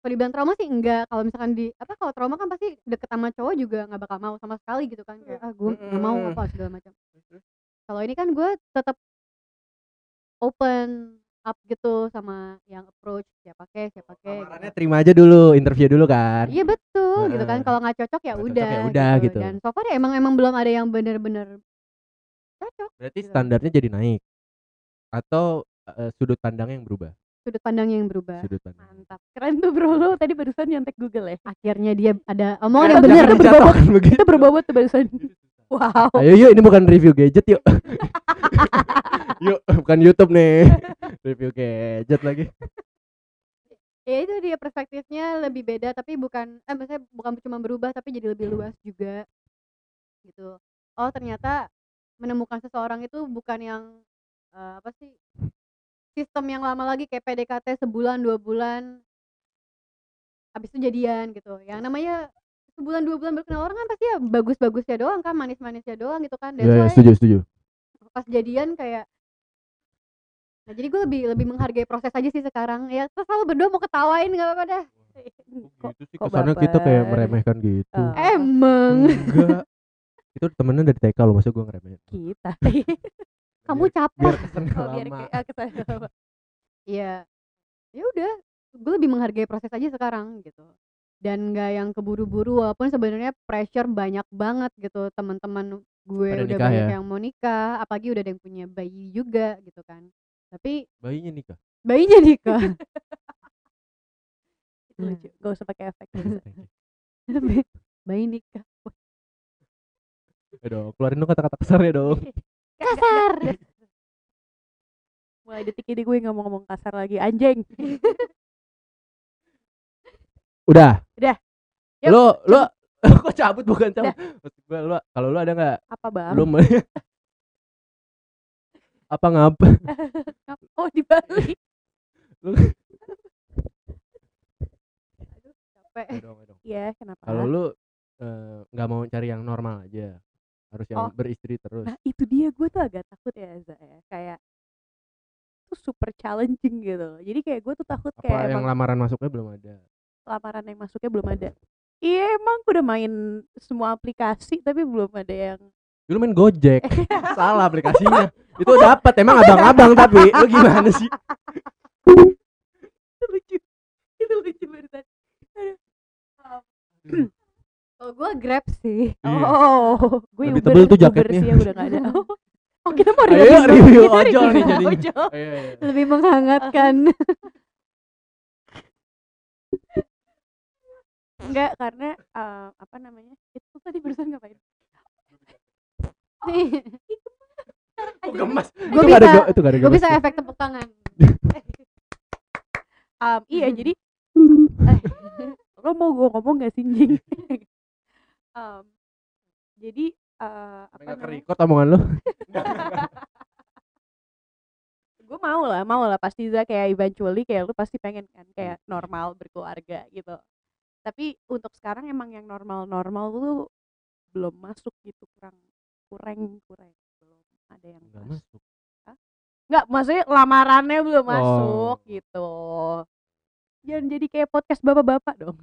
kalau dibilang trauma sih enggak kalau misalkan di apa kalau trauma kan pasti deket sama cowok juga nggak bakal mau sama sekali gitu kan. Kayak ah gue nggak mau apa segala macam. Kalau ini kan gue tetap open up gitu sama yang approach siapa kek siapa Lamarannya gitu. terima aja dulu interview dulu kan. Iya betul gitu kan. Kalau nggak cocok ya cocok udah ya udah gitu. dan so far ya emang emang belum ada yang bener-bener cocok berarti gitu. standarnya jadi naik? Atau eh, sudut pandang yang berubah? Sudut pandang yang berubah. Sudut pandang mantap. Keren tuh bro. Lo tadi barusan nyontek Google ya? Akhirnya dia ada omongan yang Jangan dijatuhkan berbobot. kita berbobot tuh barusan [LAUGHS] wow Ayo yuk ini bukan review gadget yuk. [LAUGHS] yuk bukan YouTube nih. review gadget lagi. ya itu dia perspektifnya lebih beda tapi bukan eh maksudnya bukan cuma berubah tapi jadi lebih luas juga gitu oh ternyata menemukan seseorang itu bukan yang eh, apa sih sistem yang lama lagi kayak PDKT sebulan dua bulan habis itu jadian gitu yang namanya sebulan dua bulan berkenal orang kan pasti ya bagus-bagusnya doang kan manis-manisnya doang gitu kan That's Iya why setuju setuju. pas jadian kayak nah jadi gue lebih lebih menghargai proses aja sih sekarang ya terus selalu berdua mau ketawain nggak apa-apa dah kok gitu sih kok kesannya kita kayak meremehkan gitu. Oh. emang Enggak. Itu temennya dari TK loh, masa gue ngeremehin. kita [LAUGHS] kamu capek biar kesan oh, biar ah, kesan lama. Iya. Ya udah, gue lebih menghargai proses aja sekarang gitu. Dan nggak yang keburu-buru walaupun sebenarnya pressure banyak banget gitu. Teman-teman gue Pada udah banyak ya? yang mau nikah, apalagi udah ada yang punya bayi juga gitu kan. Tapi Bayinya nikah. bayinya nikah. [LAUGHS] lucu gak usah pakai efek [LAUGHS] bayi nikah. Ya dong, keluarin dong kata-kata kasarnya dong. [LAUGHS] Kasar. mulai detik ini gue nggak mau ngomong kasar lagi anjing Udah. Udah. Yuk, Lu lu [LAUGHS] kok cabut bukan cabut. Maksud gua lu kalau lu ada nggak apa bang lu [LAUGHS] apa ngapa [LAUGHS] oh di Bali Capek. Ya dong. Iya kenapa Kalau lu eh, nggak mau cari yang normal aja, harus yang Oh. beristri terus. nah itu dia gue tuh agak takut ya Za ya kayak tuh super challenging gitu jadi kayak gue tuh takut Apa kayak yang emang lamaran masuknya belum ada? Lamaran yang masuknya belum ada iya emang gue udah main semua aplikasi tapi belum ada yang Dulu main Gojek, [LAUGHS] salah aplikasinya. Itu dapat emang abang-abang tapi lu gimana sih? itu lucu itu lucu Aduh. [CLEARS THROAT] Kalau gue grab sih. Iya. oh gue Lebih Uber, tebel tuh Uber jaketnya. sih yang udah gak ada oh, [LAUGHS] oh kita mau Ayo review review kita ojol nih review jadinya. ojol. Ayo, ayo, ayo. Lebih menghangatkan. [LAUGHS] enggak karena eh, apa namanya itu tadi barusan ngapain? [LAUGHS] Oh, gemas. Gua itu nggak ada bisa- itu nggak ada gue bisa gemas. efek tepuk tangan. [LAUGHS] Em, iya jadi eh, [LAUGHS] lo mau gue ngomong gak sih Jing? Em, jadi eh, apa Nggak kerikot omongan lu. gue mau lah mau lah. Pasti Za kayak eventually kayak lu pasti pengen kan kayak normal berkeluarga gitu tapi untuk sekarang emang yang normal normal tuh belum masuk gitu kurang kurang kurang belum ada yang Nggak masuk masuk. nggak maksudnya lamarannya belum Oh. masuk gitu jangan jadi kayak podcast bapak-bapak dong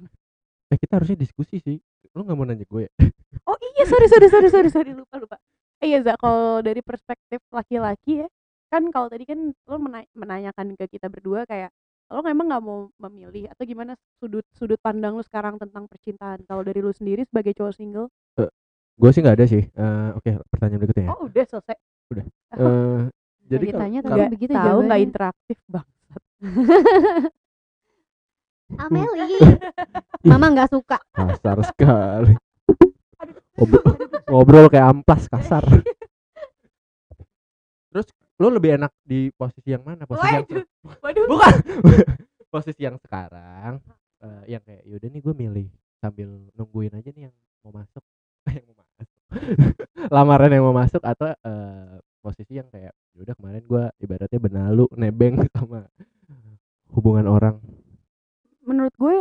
Eh kita harusnya diskusi sih. Lu nggak mau nanya gue? [LAUGHS] oh iya sorry sorry sorry sorry sorry lupa lupa eh, iya Za kalau dari perspektif laki-laki ya kan kalau tadi kan lo mena- menanyakan ke kita berdua kayak lo emang nggak mau memilih atau gimana sudut sudut pandang lo sekarang tentang percintaan kalau dari lo sendiri sebagai cowok single Gue sih nggak ada sih. Eh, Oke pertanyaan berikutnya ya. oh udah selesai [LAUGHS] Eh, jadi Lagi kalau- tanya kalau- nggak begitu tahu nggak jawabannya. interaktif bang Ameli [LAUGHS] mama nggak suka kasar sekali. Ngobrol, ngobrol kayak amplas kasar. [LAUGHS] Lu lebih enak di posisi yang mana? Posisi yang waduh [LAUGHS] waduh. Bukan. [LAUGHS] Posisi yang sekarang eh, yang kayak yaudah nih gue milih sambil nungguin aja nih yang mau masuk. [LAUGHS] Yang mau masuk. Lamaran yang mau masuk atau eh, posisi yang kayak yaudah kemarin gue ibaratnya benalu nebeng sama hubungan orang. Menurut gue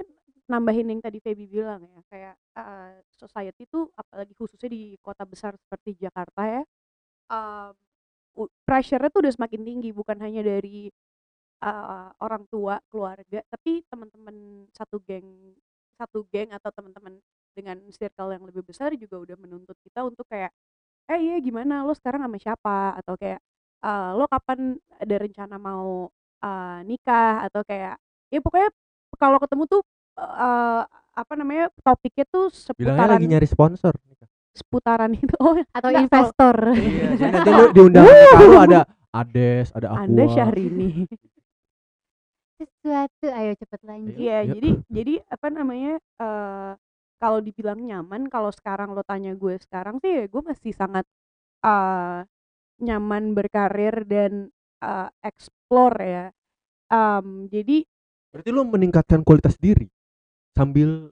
nambahin yang tadi Feby bilang ya kayak uh, society tuh apalagi khususnya di kota besar seperti Jakarta ya um, u- pressure-nya tuh udah semakin tinggi bukan hanya dari uh, orang tua keluarga tapi teman-teman satu geng satu geng atau teman-teman dengan circle yang lebih besar juga udah menuntut kita untuk kayak eh iya gimana? Lo sekarang sama siapa? Atau kayak uh, lo kapan ada rencana mau uh, nikah? Atau kayak ya pokoknya kalau ketemu tuh eh, apa namanya topiknya tuh bilangnya seputaran lagi nyari sponsor seputaran itu. Oh atau Nggak, investor. iya [LAUGHS] jadi nanti lu diundang kalau ada Ades ada aku anda Syahrini. Sesuatu. Ayo cepet lanjut. Iya Iya. jadi jadi apa namanya eh kalau dibilang nyaman kalau sekarang lo tanya gue sekarang sih ya gue masih sangat eh nyaman berkarir dan eh, explore ya. Em, jadi berarti lu meningkatkan kualitas diri sambil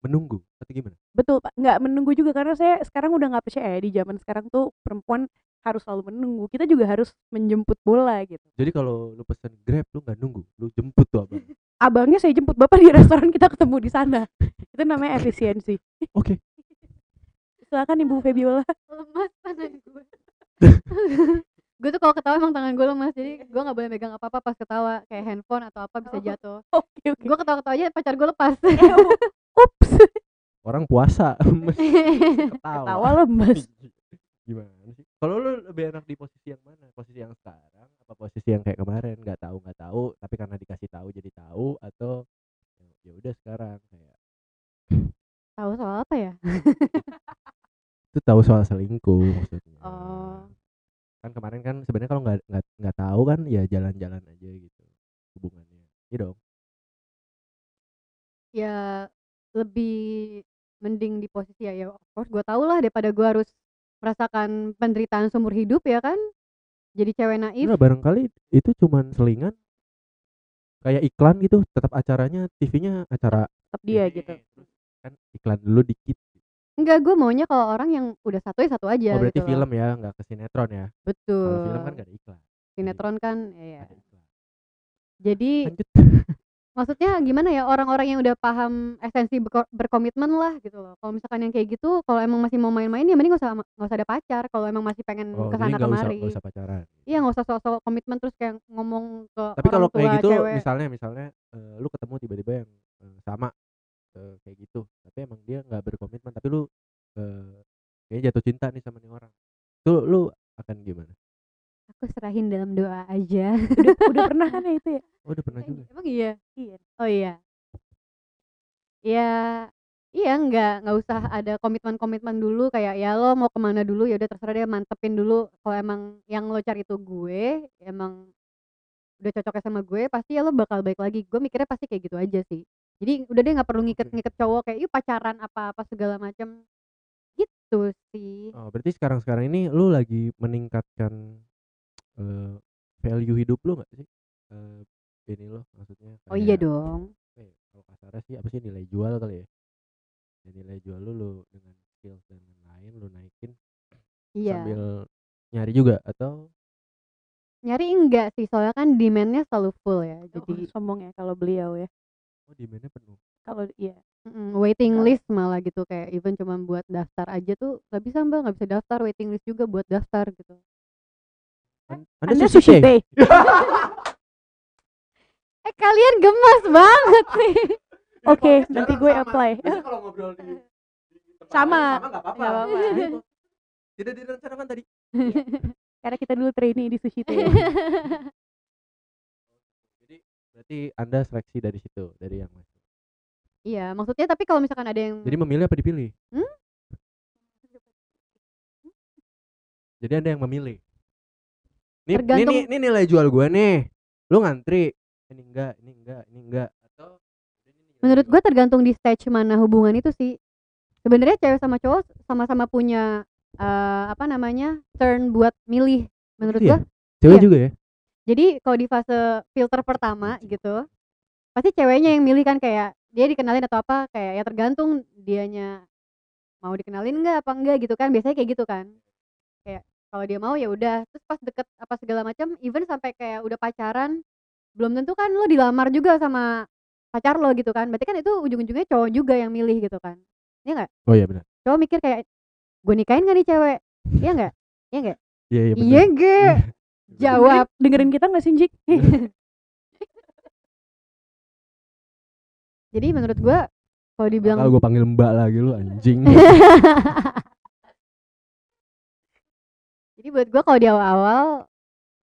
menunggu atau gimana? Betul pak. Nggak menunggu juga karena saya sekarang udah nggak percaya ya di zaman sekarang tuh perempuan harus selalu menunggu. Kita juga harus menjemput bola gitu. Jadi kalau lu pesen grab lu nggak nunggu? Lu jemput tuh abang [LAUGHS] abangnya saya jemput. Bapak di restoran kita ketemu di sana. [LAUGHS] Itu namanya efisiensi. Oke. [LAUGHS] Silakan ibu Febiola. Lemas tangan gue. Gue tuh kalau ketawa emang tangan gue lemas jadi gue nggak boleh megang apa apa pas ketawa. Kayak handphone atau apa bisa Oh. jatuh. oke oke. Gue ketawa ketawa aja pacar gue lepas ups. Orang puasa. [LAUGHS] Ketawa. Tawa lemes gimana sih? Kalau lu lebih enak di posisi yang mana? Posisi yang sekarang apa posisi yang kayak kemarin? Nggak tahu nggak tahu. Tapi karena dikasih tahu jadi tahu atau ya udah sekarang kayak tahu soal apa ya? [LAUGHS] Itu tahu soal selingkuh maksudnya. Oh. Kan kemarin kan sebenarnya kalau nggak nggak nggak tahu kan ya jalan-jalan aja gitu hubungannya. Iya dong. Ya lebih mending di posisi ya ya of course gue tau lah daripada gue harus merasakan penderitaan seumur hidup ya kan. Jadi cewek naif. Enggak barangkali itu cuman selingan. Kayak iklan gitu tetap acaranya TV-nya acara tetap dia ini, gitu. kan iklan dulu dikit. Enggak gue maunya kalau orang yang udah satu ya satu aja oh berarti gitu loh. film ya nggak ke sinetron ya? Betul kalau film kan nggak ada iklan. Sinetron kan ya jadi lanjut [LAUGHS] maksudnya gimana ya orang-orang yang udah paham esensi berko- berkomitmen lah gitu loh. Kalau misalkan yang kayak gitu kalau emang masih mau main-main ya mending gak usah nggak usah ada pacar. Kalau emang masih pengen oh ke sana usah kemari. nggak usah pacaran. Iya nggak usah sok-sok komitmen terus kayak ngomong ke tapi kalau kayak gitu cewek. misalnya misalnya eh, lu ketemu tiba-tiba yang eh, sama eh, kayak gitu. Tapi emang dia nggak berkomitmen tapi lu eh, kayaknya jatuh cinta nih sama nih orang. Tuh lu akan gimana aku serahin dalam doa aja. Udah udah [LAUGHS] pernah kan ya itu ya? Oh udah pernah juga. emang iya? Iya. Oh iya. Ya iya nggak nggak usah ada komitmen-komitmen dulu kayak ya lo mau ke mana dulu? Ya udah terserah dia mantepin dulu. Kalau emang yang lo cari itu gue emang udah cocoknya sama gue pasti ya lo bakal baik lagi. Gue mikirnya pasti kayak gitu aja sih. Jadi udah deh nggak perlu ngiket-ngiket cowok kayak yuk pacaran apa-apa segala macam gitu sih. Oh, berarti sekarang-sekarang ini lu lagi meningkatkan eh, value hidup lu nggak sih? Eh, ini lo maksudnya oh iya kayak, dong ya, kalau kasarnya sih apa sih nilai jual kali ya? Ya, nilai jual lu, lu dengan skills dan lain-lain lu naikin iya sambil nyari juga atau nyari enggak sih soalnya kan demandnya selalu full ya Jadi jadi [LAUGHS] sombong ya kalau beliau ya. oh demandnya penuh? Kalau iya. mm, waiting list malah gitu kayak even cuma buat daftar aja tuh nggak bisa mbak nggak bisa daftar waiting list juga buat daftar gitu An- Anda sushi sushi [LAUGHS] eh kalian gemas banget nih [LAUGHS] Oke, nanti gue apply. kalau ngobrol di, Sama. nggak apa-apa. Nggak apa-apa. Gitu. Tidak direncanakan tadi. [LAUGHS] Karena kita dulu trainee di sushi teh. Jadi berarti Anda seleksi dari situ, dari yang masuk. iya maksudnya tapi kalau misalkan ada yang Jadi memilih apa dipilih? Hmm? Jadi Anda yang memilih. Nih, Tergantung- nih, nih nilai jual gue nih. Lu ngantri. Ini enggak, ini enggak, ini enggak. Atau ini menurut gue tergantung di stage mana hubungan itu sih sebenarnya cewek sama cowok sama-sama punya eh, apa namanya turn buat milih menurut Gitu gue? Cewek iya. juga ya? jadi kalau di fase filter pertama gitu pasti ceweknya yang milih kan kayak dia dikenalin atau apa kayak ya tergantung dianya mau dikenalin nggak apa enggak gitu kan biasanya kayak gitu kan kalau dia mau ya udah. Terus pas deket apa segala macam even sampai kayak udah pacaran belum tentu kan lo dilamar juga sama pacar lo gitu kan. Berarti kan itu ujung-ujungnya cowok juga yang milih gitu kan. Iya nggak? Oh iya benar. cowok mikir kayak gue nikahin gak nih cewek? Iya nggak? Iya nggak? Iya iya iya nggak? [LAUGHS] Jawab. Dengerin kita nggak sih, Jik? [LAUGHS] jadi menurut gue kalau dibilang Kalau gue panggil Mbak lagi lu anjing. [LAUGHS] Jadi buat gua kalau di awal-awal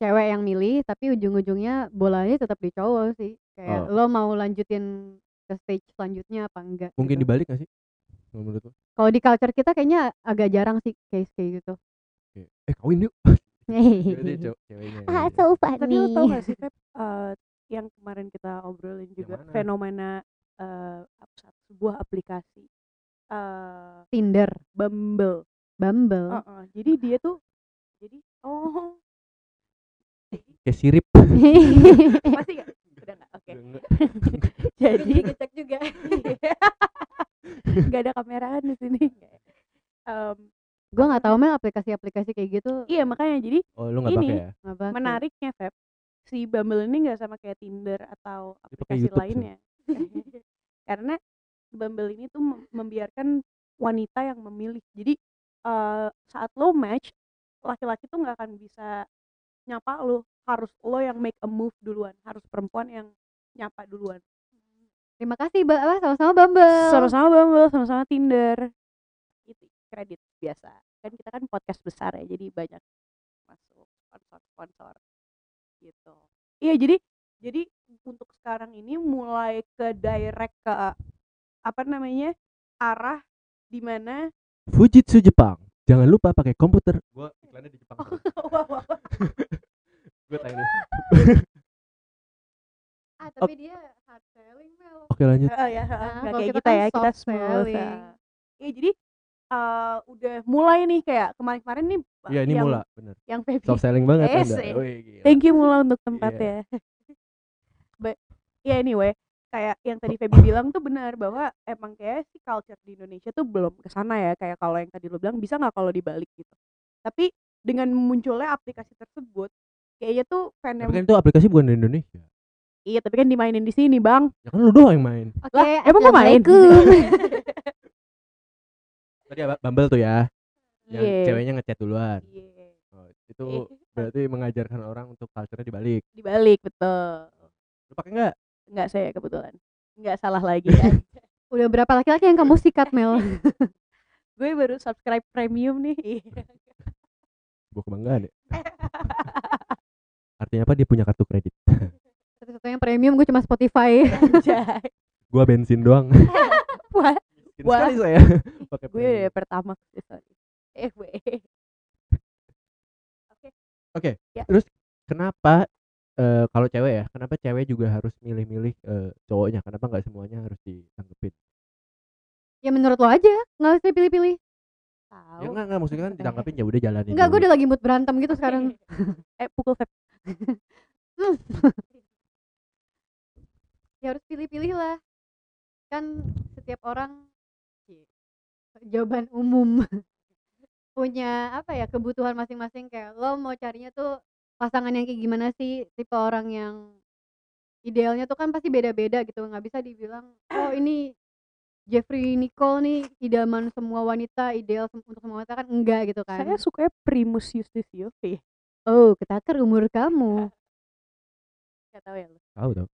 cewek yang milih tapi ujung-ujungnya bolanya tetap di cowok sih. Kayak Oh. lo mau lanjutin ke stage selanjutnya apa enggak. Mungkin gitu. dibalik gak sih? Kalau Menurut lu? Kalau di culture kita kayaknya agak jarang sih case kayak gitu. Oke. Eh kawin yuk. [LAUGHS] Jadi cewek ceweknya. ah, so Tapi lo tau funny. gak sih, Feb? eh, yang kemarin kita obrolin juga mana? fenomena eh, satu- sebuah aplikasi eh Tinder, Bumble. Bumble. Heeh, jadi dia tuh jadi oh Kayak sirip. [LAUGHS] masih gak? Udah nggak? Oke. [LAUGHS] Jadi ngecek juga. nggak ada kamera di sini. Em, gua nggak tahu mel aplikasi-aplikasi kayak gitu iya makanya jadi Oh lu Ini. pakai ya? apa. menariknya Feb si Bumble ini nggak sama kayak Tinder atau aplikasi YouTube, lainnya [LAUGHS] karena Bumble ini tuh mem- membiarkan wanita yang memilih jadi eh, saat lo match laki-laki tuh nggak akan bisa nyapa lo harus lo yang make a move duluan harus perempuan yang nyapa duluan Terima kasih, Mbak. Apa, sama-sama Bumble. sama-sama Bumble sama-sama Tinder itu kredit biasa kan kita kan podcast besar ya jadi banyak masuk sponsor sponsor gitu iya jadi jadi untuk sekarang ini mulai ke direct ke apa namanya arah di mana Fujitsu Jepang. Jangan lupa pakai komputer. Gua iklannya di Jepang. [LAUGHS] [LAUGHS] Gua tanya. [LAUGHS] Ah, tapi dia hard selling, Mel. Oke lanjut. Oh ya, Ah, nggak kalau kayak kita kita kan ya, kita smooth. selling. Iya, jadi eh, udah mulai nih kayak kemarin-kemarin nih Iya ini yang, mula, bener. yang Feby Soft selling banget Eh, Anda. Wih. Thank you Mula untuk tempatnya. But ya anyway, kayak yang tadi Feby [LAUGHS] bilang tuh benar bahwa emang kayak si culture di Indonesia tuh belum ke sana ya. Kayak kalau yang tadi lo bilang bisa nggak kalau dibalik gitu. Tapi dengan munculnya aplikasi tersebut, kayaknya tuh Tapi fenomena kan itu aplikasi bukan dari Indonesia. iya tapi kan dimainin di sini bang. Ya kan lu doang yang main. Oke, Lah, emang gua main? [LAUGHS] Tadi? Bumble tuh ya. Yang Iya. ceweknya ngechat duluan. Iya. Oh, itu [LAUGHS] berarti mengajarkan orang untuk culture-nya dibalik. Dibalik betul. Lu pakai enggak? Nggak saya kebetulan. Nggak salah lagi ya. [LAUGHS] Udah berapa laki-laki yang kamu sikat, Mel? [LAUGHS] Gue baru subscribe premium nih. [LAUGHS] Gua kebanggaan ya. Artinya apa? Dia punya kartu kredit. Satu-satunya yang premium gue cuma Spotify. Gua bensin doang. Wah. sekali saya pakai gue premium. udah pertama sih sorry. Eh gue. Oke, Ya. terus kenapa eh, kalau cewek ya kenapa cewek juga harus milih-milih eh, cowoknya? Kenapa nggak semuanya harus ditanggepin? Ya menurut lo aja. Nggak usah pilih-pilih ya Tahu. enggak enggak maksudnya kan ditangkapin ya udah jalanin enggak gue udah lagi mood berantem gitu sekarang. [LAUGHS] Eh pukul vape. [LAUGHS] ya harus pilih-pilih lah. Kan setiap orang jawaban umum [LAUGHS] punya apa ya kebutuhan masing-masing. Kayak lo mau carinya tuh pasangan yang kayak gimana sih tipe orang yang idealnya tuh kan pasti beda-beda gitu nggak bisa dibilang oh ini Jeffrey Nicole nih idaman semua wanita ideal sem- untuk semua wanita kan enggak gitu kan Saya sukanya Primus. Iya. oh ketakar umur kamu Gak tahu ya lu. tahu tahu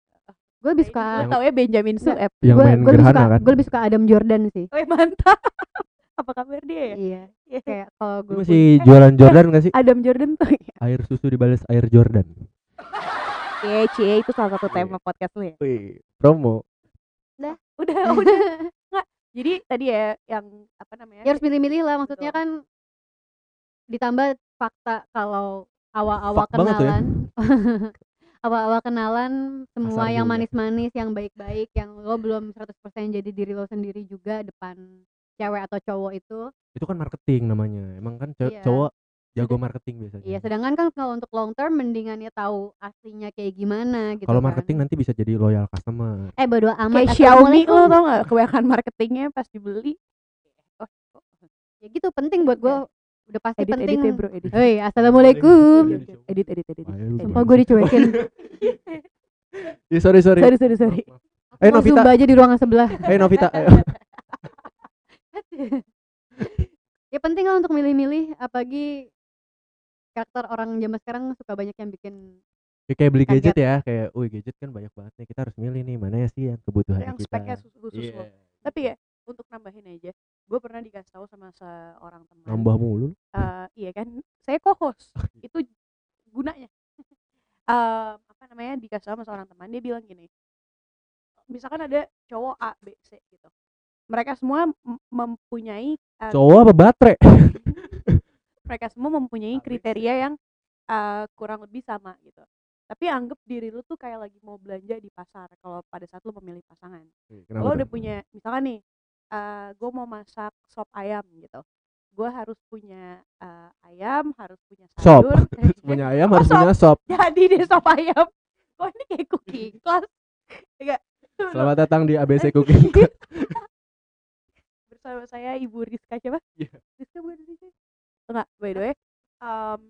gue lebih Gue suka Yang- tahu ya Benjamin Nggak. Sueb. yang gue main gue lebih gerhana suka kan gue lebih suka Adam Jordan sih Oh mantap. Apa kabar dia ya? iya [LAUGHS] Iya. kayak kalau gue masih jualan Jordan [LAUGHS] gak sih Adam Jordan tuh. air susu dibalas air Jordan Cie, cie itu salah satu Iya. tema podcast lu ya. Wih, promo Udah, [LAUGHS] udah. Nggak. Jadi tadi ya yang apa namanya? ya harus milih-milih lah maksudnya Betul. kan ditambah fakta kalau awal-awal ya. kenalan awal-awal kenalan semua Kasar yang manis-manis yang baik-baik yang lo belum 100% jadi diri lo sendiri juga depan cewek atau cowok itu? Itu kan marketing namanya emang kan Iya. cowok jago marketing biasanya. iya sedangkan kan kalau untuk long term mendingan ya tahu aslinya kayak gimana gitu kalau kan. marketing nanti bisa jadi loyal customer. Eh bodo amat Kayak Xiaomi lo Assalamualaikum. tau gak kebanyakan marketingnya pas dibeli. Oh, ya gitu penting buat gue udah pasti edit penting. edit ya bro edit. Hei, assalamualaikum. Iya, edit edit edit edit, edit. Sumpah gue dicuekin. [LAUGHS] Ih, sorry sorry. Sorry sorry sorry. Mau Novita. zumba aja di ruangan sebelah. Ayo Novita ayo. [LAUGHS] [LAUGHS] ya penting lah untuk milih-milih apalagi karakter orang zaman sekarang suka banyak yang bikin Ya, kayak beli Kaget. gadget ya kayak wih gadget kan banyak banget nih kita harus milih nih mana ya sih yang kebutuhan yang kita? speknya khusus, khusus Iya. lo tapi ya untuk nambahin aja gue pernah dikasih tahu sama seorang teman nambah mulu Eh, iya kan? Saya co-host. Itu gunanya. [LAUGHS] Eh, apa namanya dikasih tahu sama seorang teman dia bilang gini misalkan ada cowok A B C gitu [LAUGHS] mereka semua mempunyai eh, cowok apa baterai? Mereka semua mempunyai kriteria yang eh, kurang lebih sama gitu. Tapi anggap diri lu tuh kayak lagi mau belanja di pasar kalau pada saat lu memilih pasangan. Kenapa lo udah punya misalkan nih eh gue mau masak sop ayam gitu. Gue harus punya eh, ayam harus punya Sop. sayur [LAUGHS] punya ayam Oh, harus sop. punya sop. Jadi deh sop ayam. [LAUGHS] Kok ini kayak cooking class? Enggak. Selamat datang di ABC Cooking bersama saya ibu Rizka siapa? Iya. Rizka bukan Rizka enggak by the way em,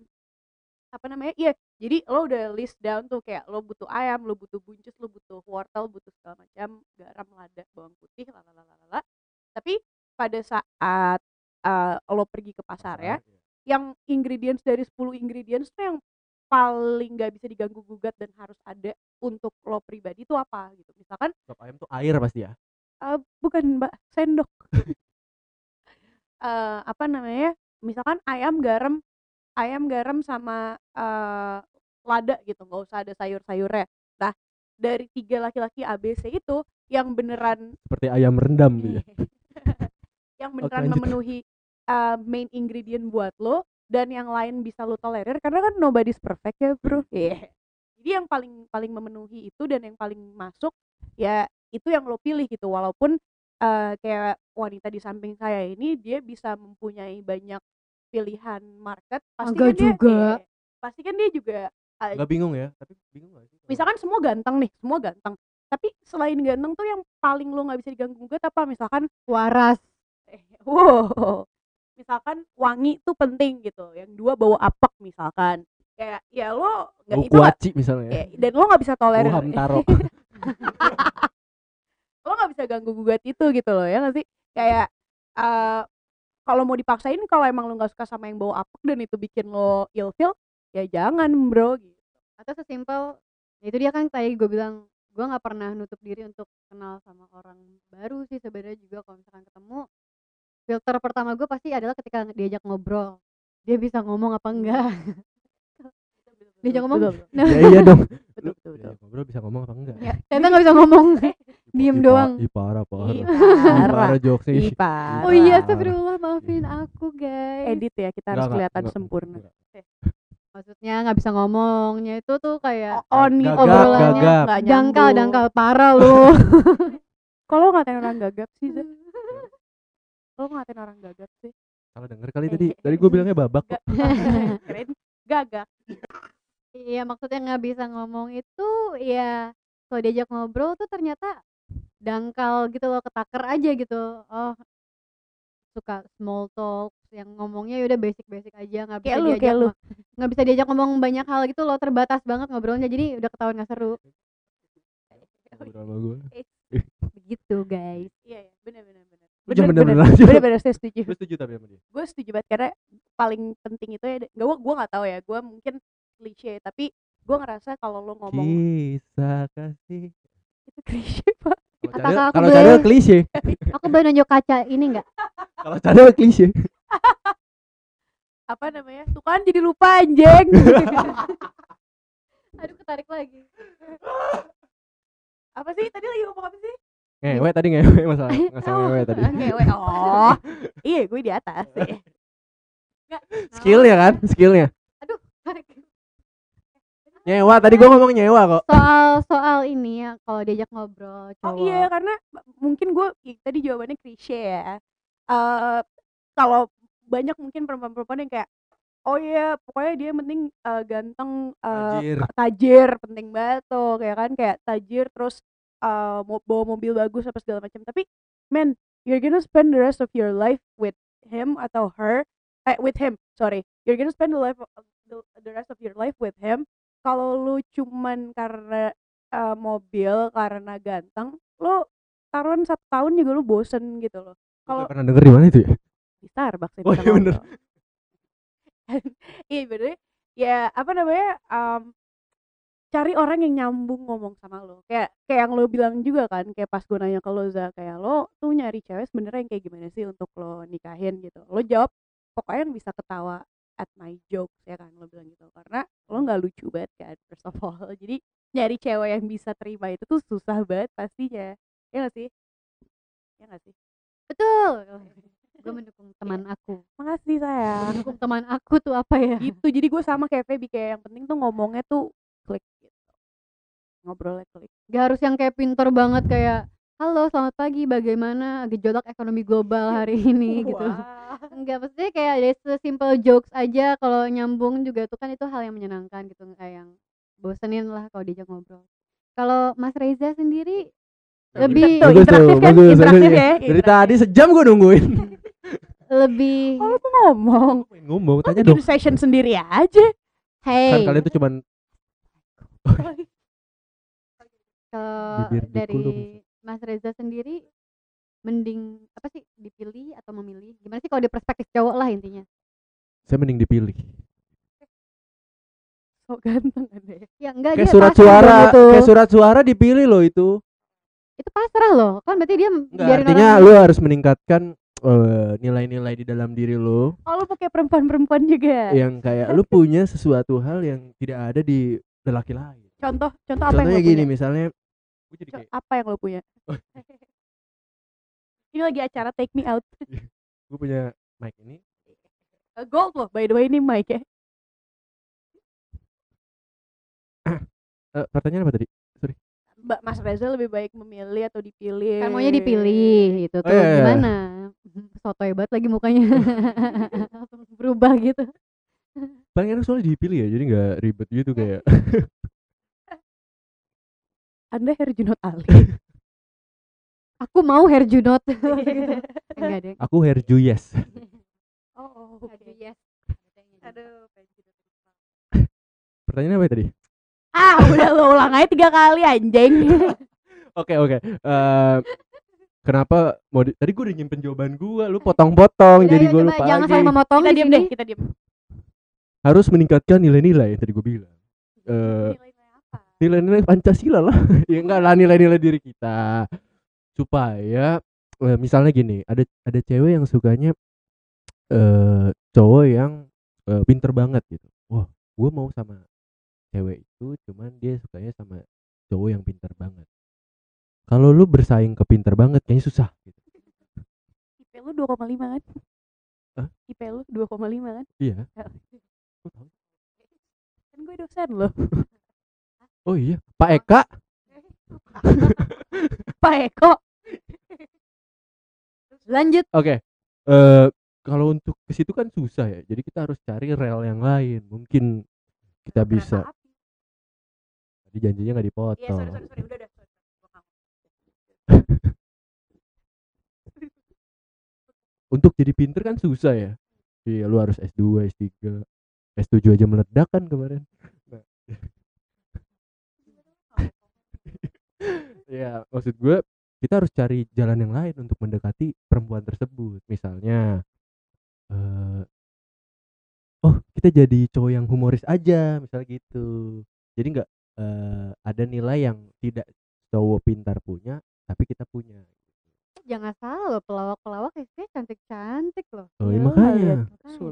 apa namanya? Iya jadi lo udah list down tuh kayak lo butuh ayam lo butuh buncis lo butuh wortel butuh segala macam garam lada bawang putih lalalala tapi pada saat eh, lo pergi ke pasar ya yang ingredients dari 10 ingredients tuh yang paling nggak bisa diganggu gugat dan harus ada untuk lo pribadi itu apa gitu. Misalkan sop ayam tuh air pasti ya? Eh, bukan mbak sendok [LAUGHS] Eh, apa namanya misalkan ayam garam ayam garam sama eh, lada gitu nggak usah ada sayur-sayurnya. Nah dari tiga laki-laki ABC itu yang beneran seperti ayam rendam gitu ya? [LAUGHS] Yang Oke, beneran lanjut. memenuhi uh, main ingredient buat lo dan yang lain bisa lo tolerir karena kan nobody's perfect ya bro. Iya. jadi yang paling paling memenuhi itu dan yang paling masuk ya itu yang lo pilih gitu. Walaupun uh, kayak wanita di samping saya ini dia bisa mempunyai banyak pilihan market pasti kan dia juga. iya, pasti kan dia juga uh, nggak bingung ya tapi bingung gak sih kalau- misalkan semua ganteng nih semua ganteng tapi selain ganteng tuh yang paling lo nggak bisa diganggu gugat apa? Misalkan waras. Eh, wow misalkan wangi tuh penting gitu yang dua bau apek misalkan kayak ya lo nggak bau itu nggak kuaci misalnya ya. Ya, dan lo nggak bisa tolerir hamtaro lo [LAUGHS] nggak bisa ganggu gugat itu gitu loh ya nggak sih? Kayak eh kalau mau dipaksain kalau emang lo nggak suka sama yang bau apek dan itu bikin lo ilfeel ya jangan bro gitu. Atau sesimpel ya itu dia kan tadi gue bilang gue nggak pernah nutup diri untuk kenal sama orang baru sih sebenarnya juga kalau misalkan ketemu. Filter pertama gue pasti adalah ketika diajak ngobrol dia bisa ngomong apa enggak. Diajak ngomong, betul, betul, nah ya iya dong. Betul, betul, betul. Ngobrol bisa ngomong apa enggak? Ya, ternyata nggak bisa ngomong [LAUGHS] diem Ih, doang. ih, parah parah. Ih, parah. jokesnya Ih, ih. parah. oh iya astagfirullah maafin aku guys. Edit ya kita harus kelihatan sempurna. Maksudnya nggak bisa ngomongnya itu tuh kayak Gagap, obrolannya nggak dangkal dangkal parah lu. [LAUGHS] Kalau ngatain orang gagap sih [LAUGHS] lo ngatain orang gagap sih. Salah denger kali tadi. Tadi gue bilangnya babak kok. Gak- [LAUGHS] keren. Gagak Iya maksudnya nggak bisa ngomong itu ya kalau diajak ngobrol tuh ternyata dangkal gitu loh ketaker aja gitu. Oh. Suka small talk yang ngomongnya ya udah basic basic aja nggak bisa lu, diajak nggak bisa diajak ngomong banyak hal gitu loh terbatas banget ngobrolnya jadi udah ketahuan nggak seru. Ngobrol gue. [LAUGHS] begitu guys. Iya iya. Benar benar benar jangan benar benar benar saya setuju. Lu setuju tapi sama dia? gue setuju banget karena paling penting itu ya nggak gue gue nggak tahu ya gue mungkin klise tapi gue ngerasa kalau lo ngomong Kisah kasih. itu klise pak Kalau Apakah cadel- aku Kalau boleh- cadel klise. [LAUGHS] aku boleh nunjuk kaca ini nggak Kalau cadel klise. apa namanya tuh kan jadi lupa anjing [LAUGHS] aduh ketarik lagi apa sih tadi lagi ngomong apa sih Ngewe tadi ngewe masalah. [LAUGHS] Masalah ngewe tadi. Ngewe. oh iya gue di atas sih Skillnya kan? Skillnya. Tarik. Nyewa tadi gue ngomong nyewa kok. soal soal ini ya kalau diajak ngobrol oh cowok iya karena mungkin gue tadi jawabannya klise ya Eh kalau banyak mungkin perempuan-perempuan yang kayak oh iya pokoknya dia penting eh, ganteng eh, Tajir. tajir penting banget tuh kayak kan kayak tajir terus eh, mau bawa mobil bagus apa segala macam tapi man you're gonna spend the rest of your life with him atau her eh with him sorry you're gonna spend the life of- the, the rest of your life with him kalau lu cuman karena eh, mobil karena ganteng lu taruhan satu tahun juga lu bosen gitu loh. Kalau pernah denger di mana itu ya? di Starbucks Oh, iya bener. iya bener. Ya apa namanya um, cari orang yang nyambung ngomong sama lo kayak kayak yang lo bilang juga kan kayak pas gue nanya ke lo Za kayak lo tuh nyari cewek sebenarnya yang kayak gimana sih untuk lo nikahin? Gitu. Lo jawab pokoknya yang bisa ketawa at my jokes ya kan lo bilang gitu. Karena lo nggak lucu banget kan first of all. [LAUGHS] Jadi nyari cewek yang bisa terima itu tuh susah banget pastinya. Ya gak sih? Ya gak sih? Betul. [LAUGHS] Gue mendukung teman aku. Makasih sayang. Mendukung teman aku tuh apa ya? Gitu. Jadi gue sama kayak Feby kayak yang penting tuh ngomongnya tuh klik gitu. Ngobrolnya klik. Gak harus yang kayak pinter banget kayak halo selamat pagi bagaimana gejolak ekonomi global hari ini [LAUGHS] gitu Wah. enggak maksudnya kayak dari simple jokes aja kalau nyambung juga tuh kan itu hal yang menyenangkan gitu nggak yang bosenin lah kalau diajak ngobrol kalau Mas Reza sendiri lebih Tuh, Bagus tuh, interaktif kan bagus, interaktif bagus. ya Dari interaktif. tadi sejam gue nungguin. [LAUGHS] lebih oh tuh ngomong ngomong, tanya dong. session sendiri aja hey Kan kalian tuh cuman kalau dari. Mas Reza sendiri mending apa sih dipilih atau memilih? Gimana sih kalau di perspektif cowok lah intinya? Saya mending dipilih. so ganteng kan ya ya enggak Kayak dia surat suara, itu kayak surat suara dipilih loh itu. itu pasrah loh. Kan berarti dia Enggak, biarin artinya orang- lu harus meningkatkan eh, nilai-nilai di dalam diri lu. Oh lu pakai perempuan-perempuan juga? Yang kayak lu punya sesuatu hal yang tidak ada di lelaki lain. contoh contoh apa yang Contohnya lo gini punya? misalnya gue jadi kayak apa yang lo punya? Oh. [LAUGHS] ini lagi acara take me out. [LAUGHS] Gue punya mic ini. Eh, gold loh by the way ini mic ya. [COUGHS] Eh, pertanyaan apa tadi? Mbak Mas Reza lebih baik memilih atau dipilih? Kan maunya dipilih itu tuh iya, iya. gimana? [LAUGHS] Soto hebat lagi mukanya. Langsung berubah gitu. Paling enak soalnya dipilih ya, jadi nggak ribet gitu kayak Anda Herjunot Ali [LAUGHS] aku mau Herjunot [LAUGHS] enggak deh aku Herjuyes. [LAUGHS] oh oke Herjuyes aduh Pertanyaan apa ya tadi? ah udah lo ulang aja tiga kali anjing Oke oke. Eh, kenapa mau di- tadi gue udah nyimpen jawaban gue, lu potong-potong Udah, jadi ayo gue lupa jangan lagi. saling memotong kita di diem sini deh kita diem Harus meningkatkan nilai-nilai yang tadi gue bilang. Eh, apa nilai-nilai Pancasila lah. [LAUGHS] ya enggak lah nilai-nilai diri kita. Supaya eh, misalnya gini, ada ada cewek yang sukanya eh cowok yang eh, pinter banget gitu. Wah, gue mau sama cewek itu cuman dia sukanya sama cowok yang pinter banget. Kalau lu bersaing ke pinter banget kayaknya susah gitu. IP lu 2,5 kan Hah? IP lu 2,5 kan Iya. Ya. Tahu? gue dosen loh [LAUGHS] Oh iya, Pak Eka. [LAUGHS] Pak Eko lanjut Oke. Eh kalau untuk ke situ kan susah ya. Jadi kita harus cari rel yang lain. Mungkin kita bisa. Tadi janjinya nggak iya dipotong. sorry sorry sorry udah udah sorry, Untuk jadi pinter kan susah ya. Iya, lu harus S2, S3, S7 aja meledak kan kemarin. Nah. Ya, maksud gue kita harus cari jalan yang lain untuk mendekati perempuan tersebut. Misalnya eh oh, kita jadi cowok yang humoris aja, misalnya gitu. Jadi nggak eh, ada nilai yang tidak cowok pintar punya, tapi kita punya. jangan salah loh pelawak-pelawak SD cantik-cantik loh Oh, Ya, iya makanya.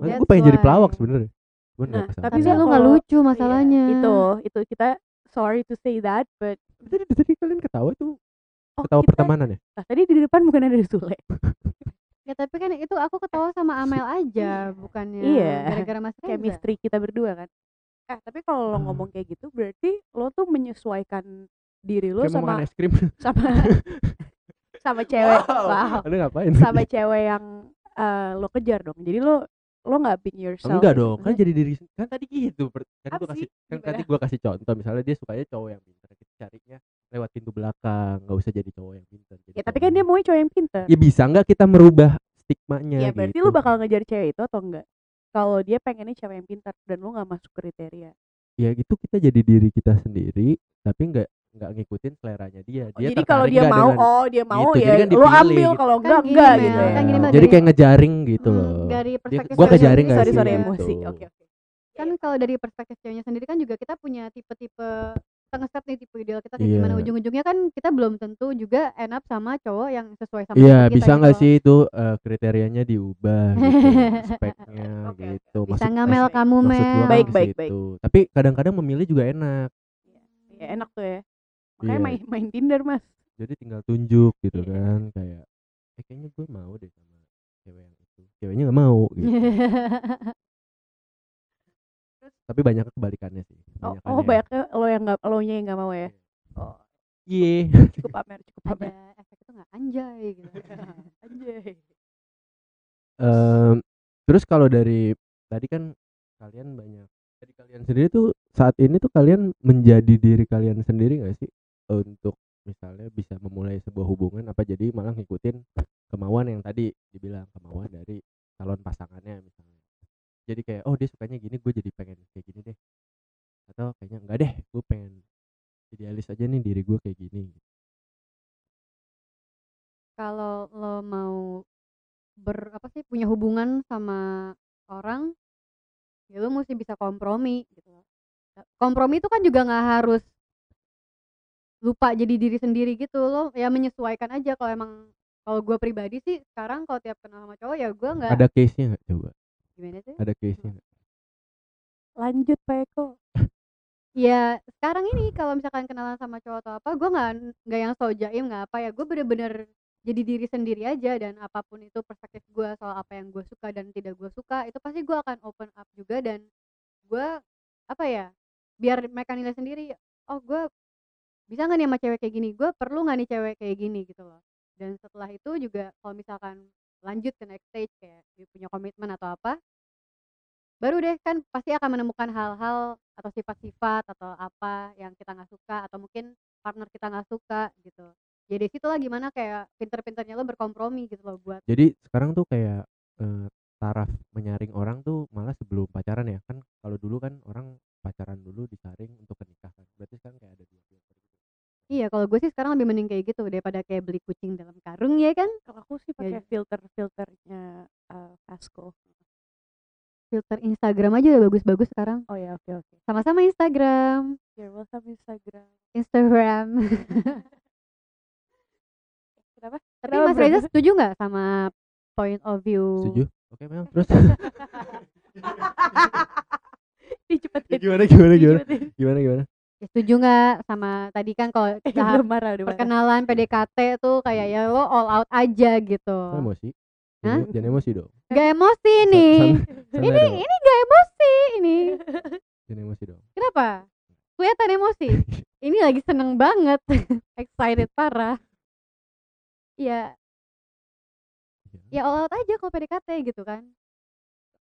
that's gue pengen jadi pelawak sebenarnya. Nah, tapi tapi lu nggak lucu Iya, masalahnya itu itu kita sorry to say that but tadi tadi kalian ketawa tuh oh, ketawa kita- pertemanan ya? Nah, tadi di depan bukan ada Sule [LAUGHS] ya tapi kan itu aku ketawa sama Amel aja bukannya Iya. gara-gara Mas chemistry kita berdua kan eh tapi kalau lo Ah. ngomong kayak gitu berarti lo tuh menyesuaikan diri lo Kayak sama es krim. [LAUGHS] sama [LAUGHS] sama cewek wow Anda ngapain? sama cewek yang eh, lo kejar dong jadi lo lo nggak being yourself Enggak gitu. dong, kan jadi diri kan tadi gitu. Kan gua kasih sih? kan tadi gua kasih contoh misalnya dia sukanya cowok yang pintar, kita carinya lewat pintu belakang, nggak usah jadi cowok yang pintar. ya tapi kan dia mau cowok yang pinter Ya bisa nggak kita merubah stigmanya ya berarti gitu. lo bakal ngejar cewek itu atau enggak kalau dia pengennya cewek yang pintar dan lo nggak masuk kriteria Ya gitu kita jadi diri kita sendiri, tapi nggak nggak ngikutin seleranya dia. Oh, Dia jadi kalau dia mau dengan- oh dia mau Gitu, ya jadi kan lo ambil gitu. kalau Kan enggak gini, enggak gitu ya kan gini, jadi dari- kayak ngejaring gitu Hmm, loh. dari Dia- perspektif gua ceweknya ngejaring nggak sorry sih sorry gitu. emosi oke oke kan kalau dari perspektif ceweknya sendiri kan juga kita punya tipe-tipe kita nge-set nih tipe ideal kita kayak Iya. gimana ujung-ujungnya kan kita belum tentu juga end up sama cowok yang sesuai sama Iya, tipe kita bisa nggak gitu. sih itu eh, kriterianya diubah gitu, [LAUGHS] speknya oke. gitu. bisa Maksud- ngamel maksud- kamu Mel gua kan Baik, baik, baik. Tapi kadang-kadang memilih juga enak. ya enak tuh ya makanya Iya. main main Tinder mas Jadi tinggal tunjuk gitu Iya. kan kayak eh kayaknya gue mau deh sama cewek yang itu. Ceweknya nggak mau gitu. [LAUGHS] Tapi banyak kebalikannya sih. oh, Banyakannya oh banyaknya lo yang nggak lo nya yang nggak mau ya oh Iya. cukup pamer cukup [LAUGHS] ada pamer efek itu nggak anjay gitu [LAUGHS] anjay Em, terus kalau dari tadi kan kalian banyak dari kalian sendiri tuh saat ini tuh kalian menjadi diri kalian sendiri nggak sih untuk misalnya bisa memulai sebuah hubungan apa jadi malah ngikutin kemauan yang tadi dibilang kemauan dari calon pasangannya misalnya. Jadi kayak oh dia sukanya gini gue jadi pengen kayak gini deh. Atau kayaknya enggak deh gue pengen idealis aja nih diri gue kayak gini. Kalau lo mau ber apa sih punya hubungan sama orang ya lo mesti bisa kompromi gitu kompromi itu kan juga nggak harus lupa jadi diri sendiri gitu. Lo ya menyesuaikan aja kalau emang kalau gue pribadi sih sekarang kalau tiap kenal sama cowok ya gue nggak ada case nya nggak? Coba. Gimana sih ada case nya lanjut Pak Eko. Ya sekarang ini kalau misalkan kenalan sama cowok atau apa gue nggak nggak yang so jaim nggak apa ya. Gue bener-bener jadi diri sendiri aja dan apa pun itu perspektif gue soal apa yang gue suka dan tidak gue suka itu pasti gue akan open up juga dan gue apa ya biar mereka nilai sendiri oh gue bisa nggak nih sama cewek kayak gini? Gue perlu nggak nih cewek kayak gini? Gitu loh. Dan setelah itu juga kalau misalkan lanjut ke next stage kayak punya komitmen atau apa baru deh kan pasti akan menemukan hal-hal atau sifat-sifat atau apa yang kita nggak suka atau mungkin partner kita nggak suka gitu. Ya dari situ lah gimana kayak pinter-pinternya lo berkompromi gitu loh buat jadi sekarang tuh kayak eh, taraf menyaring orang tuh malah sebelum pacaran ya. Kan kalau dulu kan orang pacaran dulu disaring untuk menikah kan. Berarti sekarang kayak ada dua gitu iya kalau gue sih sekarang lebih mending kayak gitu daripada kayak beli kucing dalam karung ya kan? Kalau aku sih Ya, pakai filter filternya uh, Vasco filter Instagram aja udah bagus-bagus sekarang. Oh ya oke oke. Sama-sama Instagram. You're welcome Instagram. Instagram. [LAUGHS] Kenapa? Tapi Kenapa, Mas? Reza setuju nggak sama point of view? Setuju? Oke memang [LAUGHS] terus? Dicepetin. Gimana gimana gimana? Gimana gimana ya, setuju nggak sama tadi kan kalau [LAUGHS] Eh, tahap marah perkenalan PDKT tuh kayak ya lo all out aja gitu Kok emosi Hah? jangan, emosi dong Gak emosi nih san- [LAUGHS] ini dong. ini gak emosi ini [LAUGHS] Jangan emosi dong. Kenapa? Kelihatan emosi. Ini lagi seneng banget. Excited parah. Ya, Iya. ya all out aja kalau PDKT gitu kan.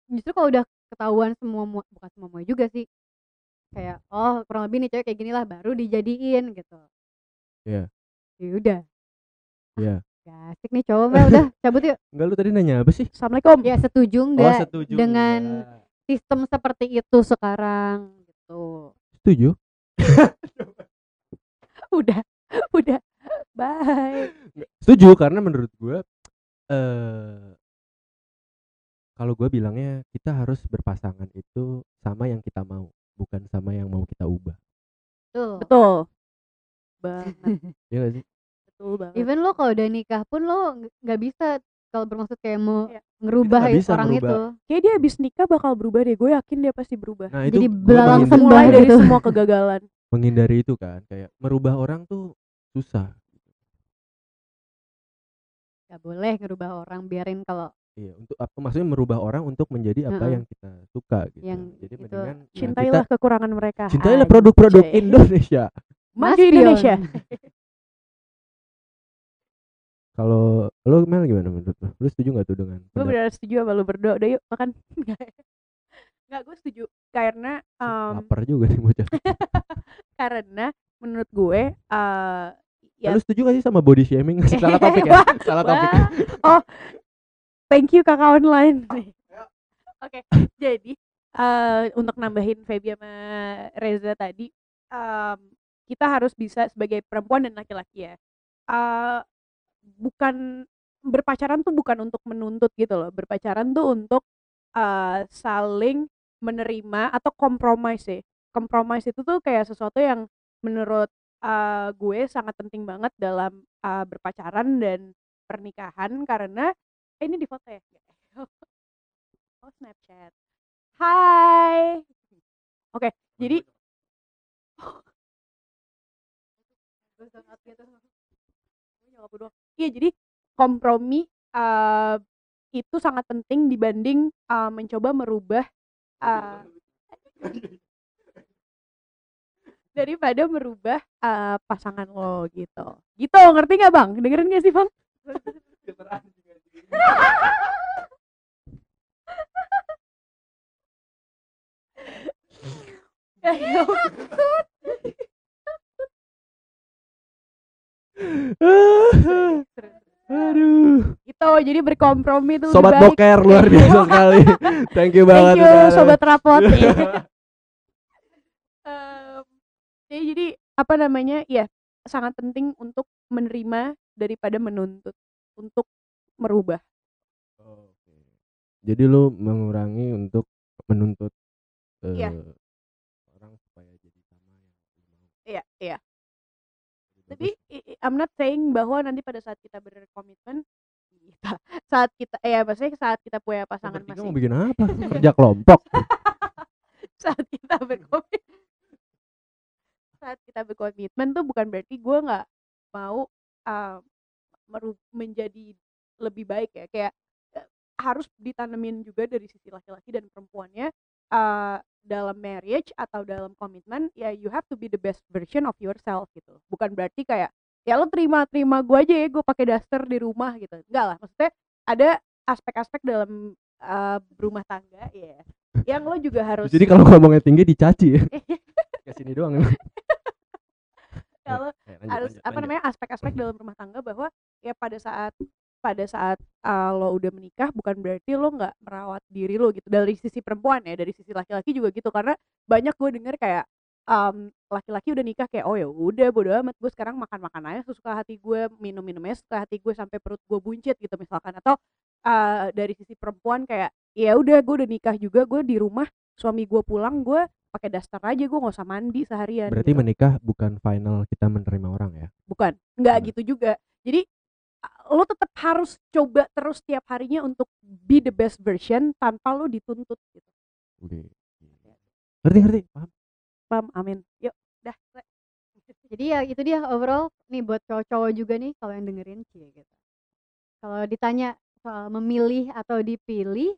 Justru kalau udah ketahuan semua mua- bukan semua mua juga sih. Kayak oh kurang lebih nih cewek kayak gini lah baru dijadiin gitu. Iya. Ya udah. Iya. Gak asik nih cowok Mel udah cabut yuk. Enggak lu tadi nanya apa sih? Assalamualaikum Ya setuju Oh, nggak setuju. dengan enggak. sistem seperti itu sekarang gitu. Setuju. [LAUGHS] udah udah bye Setuju karena menurut gua eh kalau gua bilangnya kita harus berpasangan itu sama yang kita mau, bukan sama yang mau kita ubah. Tuh. betul banget [LAUGHS] Iya gak sih? betul banget Even lo kalau udah nikah pun lo nggak- bisa kalau bermaksud kayak mau Iya. ngerubah ya bisa orang merubah. itu. kayak dia abis nikah bakal berubah deh gue yakin dia pasti berubah Nah, Jadi gua belalang sembah dari gitu. semua kegagalan [LAUGHS] menghindari itu kan kayak merubah orang tuh susah. Gak boleh ngerubah orang biarin kalau Iya, untuk apa maksudnya merubah orang untuk menjadi apa Heeh. yang kita suka gitu. Yang Jadi itu mendingan ya cintailah kita kekurangan mereka cintailah Anjay. produk-produk Indonesia. [LAUGHS] maju Mas Indonesia [LAUGHS] Kalau lo Mel gimana menurut lo? Lo setuju gak tuh dengan gue pendapat- benar setuju sama lu berdua udah yuk makan [LAUGHS] nggak gue setuju karena um, lapar juga nih bocah. karena menurut gue eh Ya. ya Lo setuju gak sih sama body shaming? Salah topik ya. Salah topik. Wah. oh thank you kakak online. [LAUGHS] Oke jadi eh untuk nambahin Feby sama Reza tadi em, kita harus bisa sebagai perempuan dan laki-laki ya. Eh bukan berpacaran tuh bukan untuk menuntut gitu loh. Berpacaran tuh untuk eh saling menerima atau kompromis ya kompromis itu tuh kayak sesuatu yang menurut eh, gue sangat penting banget dalam eh, berpacaran dan pernikahan karena eh, ini di foto ya? [LAUGHS] Oh Snapchat. Hai. Oke jadi iya jadi kompromi eh, itu sangat penting dibanding eh, mencoba merubah eh, daripada merubah eh, pasangan lo gitu. Gitu ngerti nggak bang? Dengerin gak sih bang [LAUGHS] Aduh. jadi berkompromi itu Sobat baik. boker luar biasa [LAUGHS] sekali. Thank you banget. Thank you udah ada. sobat rapot. [LAUGHS] Em, ya, jadi apa namanya? Ya, sangat penting untuk menerima daripada menuntut untuk merubah. Oke. Jadi lu mengurangi untuk menuntut eh, Iya. orang supaya jadi sama yang mau. Iya, iya. Jadi Tapi I'm not saying bahwa nanti pada saat kita berkomitmen kita saat kita eh ya maksudnya saat kita punya pasangan masing mau bikin apa? [LAUGHS] Kerja kelompok. [LAUGHS] saat kita berkomitmen saat kita berkomitmen tuh bukan berarti gue nggak mau uh, menjadi lebih baik ya kayak eh, harus ditanemin juga dari sisi laki-laki dan perempuannya uh, dalam marriage atau dalam komitmen ya you have to be the best version of yourself gitu bukan berarti kayak ya lo terima terima gue aja ya gue pakai daster di rumah gitu enggak lah maksudnya ada aspek-aspek dalam uh, berumah tangga ya yang lo juga [LAUGHS] harus Jadi kalau ngomongnya tinggi dicaci ya. [LAUGHS] Kayak sini doang. kalau Eh, lanjut, harus lanjut, apa lanjut. namanya aspek-aspek dalam rumah tangga bahwa ya pada saat pada saat uh, lo udah menikah bukan berarti lo nggak merawat diri lo gitu dari sisi perempuan ya dari sisi laki-laki juga gitu karena banyak gue denger kayak um, laki-laki udah nikah kayak oh ya udah bodo amat gue sekarang makan makan aja sesuka hati gue minum minumnya suka hati gue sampai perut gue buncit gitu misalkan atau uh, dari sisi perempuan kayak ya udah gue udah nikah juga gue di rumah suami gue pulang gue pakai daster aja gue nggak usah mandi seharian Berarti gitu menikah bukan final kita menerima orang ya. bukan nggak Hmm. gitu juga jadi lo tetap harus coba terus tiap harinya untuk be the best version tanpa lo dituntut gitu Oke. Ngerti ngerti, paham? paham amin yuk dah. [LAUGHS] Jadi ya itu dia overall nih buat cowok-cowok juga nih kalau yang dengerin cie gitu. Kalau ditanya soal memilih atau dipilih,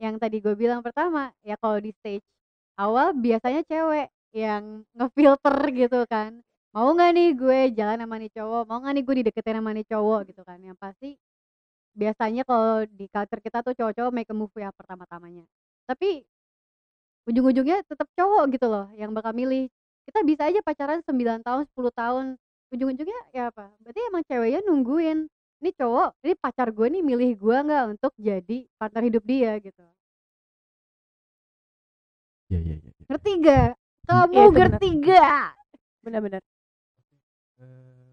yang tadi gue bilang pertama ya kalau di stage awal biasanya cewek yang ngefilter gitu kan mau nggak nih gue jalan sama nih cowok? Mau nggak nih gue dideketin sama nih cowok? Gitu kan. Yang pasti biasanya kalau di culture kita tuh cowok-cowok make a move ya pertama-tamanya. Tapi ujung-ujungnya tetap cowok gitu loh yang bakal milih. Kita bisa aja pacaran 9 tahun 10 tahun. Ujung-ujungnya ya apa? Berarti emang ceweknya nungguin ini cowok ini pacar gue nih milih gue nggak untuk jadi partner hidup dia? Gitu. Iya iya iya. ngerti gak kamu Iya, benar. ngerti gak benar-benar Eh,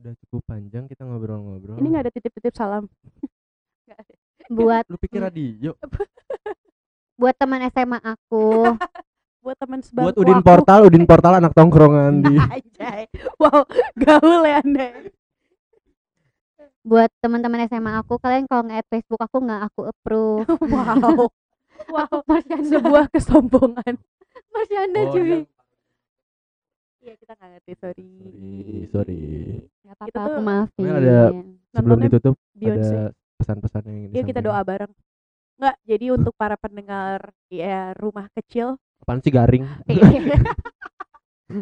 udah cukup panjang kita ngobrol-ngobrol. ini nggak ada titip-titip salam. [LAUGHS] Ada. buat Lu pikir radio? [LAUGHS] buat teman SMA aku. [LAUGHS] Buat teman sebangku Buat Udin aku. Portal, Udin Portal anak tongkrongan di Anjay. wow gaul ya anda buat teman-teman SMA aku kalian kalau nge-add Facebook aku nggak aku approve. Wow. Wow. Marsyanda sebuah kesombongan. Marsyanda Oh, cuy iya. iya kita nggak ngerti sorry Sorry, sorry. Kita apa-apa aku tuh- maafin Ini ada sebelum Nontonnya ditutup Beyonce ada pesan-pesan yang ingin Yuk kita doa bareng. Enggak, jadi untuk para pendengar ya rumah kecil. Apaan sih garing? [LAUGHS]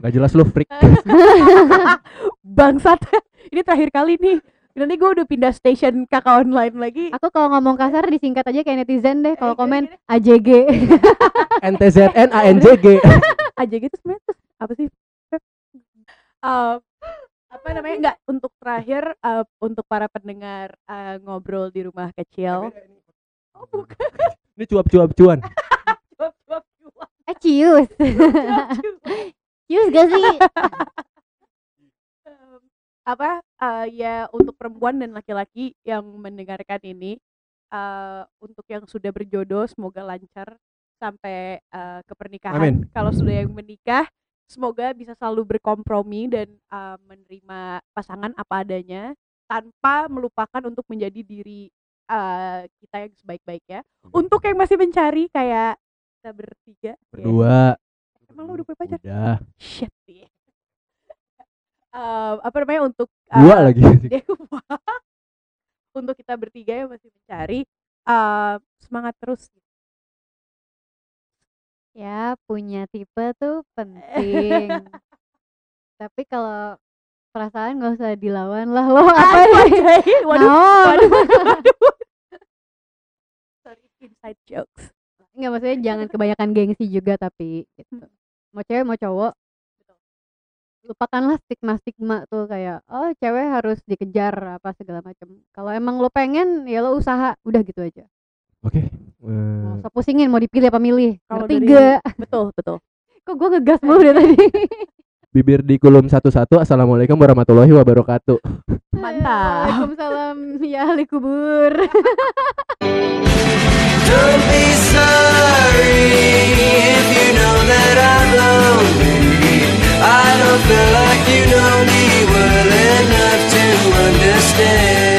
Gak jelas lu freak. [LAUGHS] Bangsat. Ini terakhir kali nih. Nanti gue udah pindah station kakak online lagi. aku kalau ngomong kasar disingkat aja kayak netizen deh kalau Eh, komen gini, AJG NTZN ANJG. Aja [LAUGHS] gitu sebenarnya tuh apa sih? Eh, apa namanya? Enggak, untuk terakhir eh, untuk para pendengar eh, ngobrol di rumah kecil. Oh, bukan. [LAUGHS] Ini cuap-cuap cuan. Cuap, cuap, cuap, eh cius [LAUGHS] cius gak sih Em, apa eh, ya untuk perempuan dan laki-laki yang mendengarkan ini eh, untuk yang sudah berjodoh semoga lancar sampai eh, ke pernikahan. Kalau sudah yang menikah semoga bisa selalu berkompromi dan eh, menerima pasangan apa adanya tanpa melupakan untuk menjadi diri eh, kita yang sebaik-baiknya. Untuk yang masih mencari kayak kita bertiga. ya. Berdua. Emang lu udah punya pacar? Udah. Shit. ya. [LAUGHS] Eh, apa namanya untuk Dua eh, lagi. [LAUGHS] untuk kita bertiga yang masih mencari eh, semangat terus ya punya tipe tuh penting. [LAUGHS] Tapi kalau perasaan nggak usah dilawan lah [LAUGHS] lo apa nih? anjay. waduh Naon? waduh waduh [LAUGHS] sorry inside jokes. Nggak maksudnya jangan kebanyakan gengsi juga tapi gitu. Mau cewek mau cowok lupakanlah stigma stigma tuh kayak oh cewek harus dikejar apa segala macam kalau emang lo pengen ya lo usaha udah gitu aja Oke. Okay. Uh... Nggak pusingin mau dipilih apa milih. Kalau tiga. Betul, betul. Kok gue ngegas mulu dari tadi. [LAUGHS] Bibir di kolom satu-satu. Assalamualaikum warahmatullahi wabarakatuh. Mantap. Waalaikumsalam [LAUGHS] ya ahli kubur. Don't be sorry if you know that I'm lonely. I don't feel like you know me well enough to understand.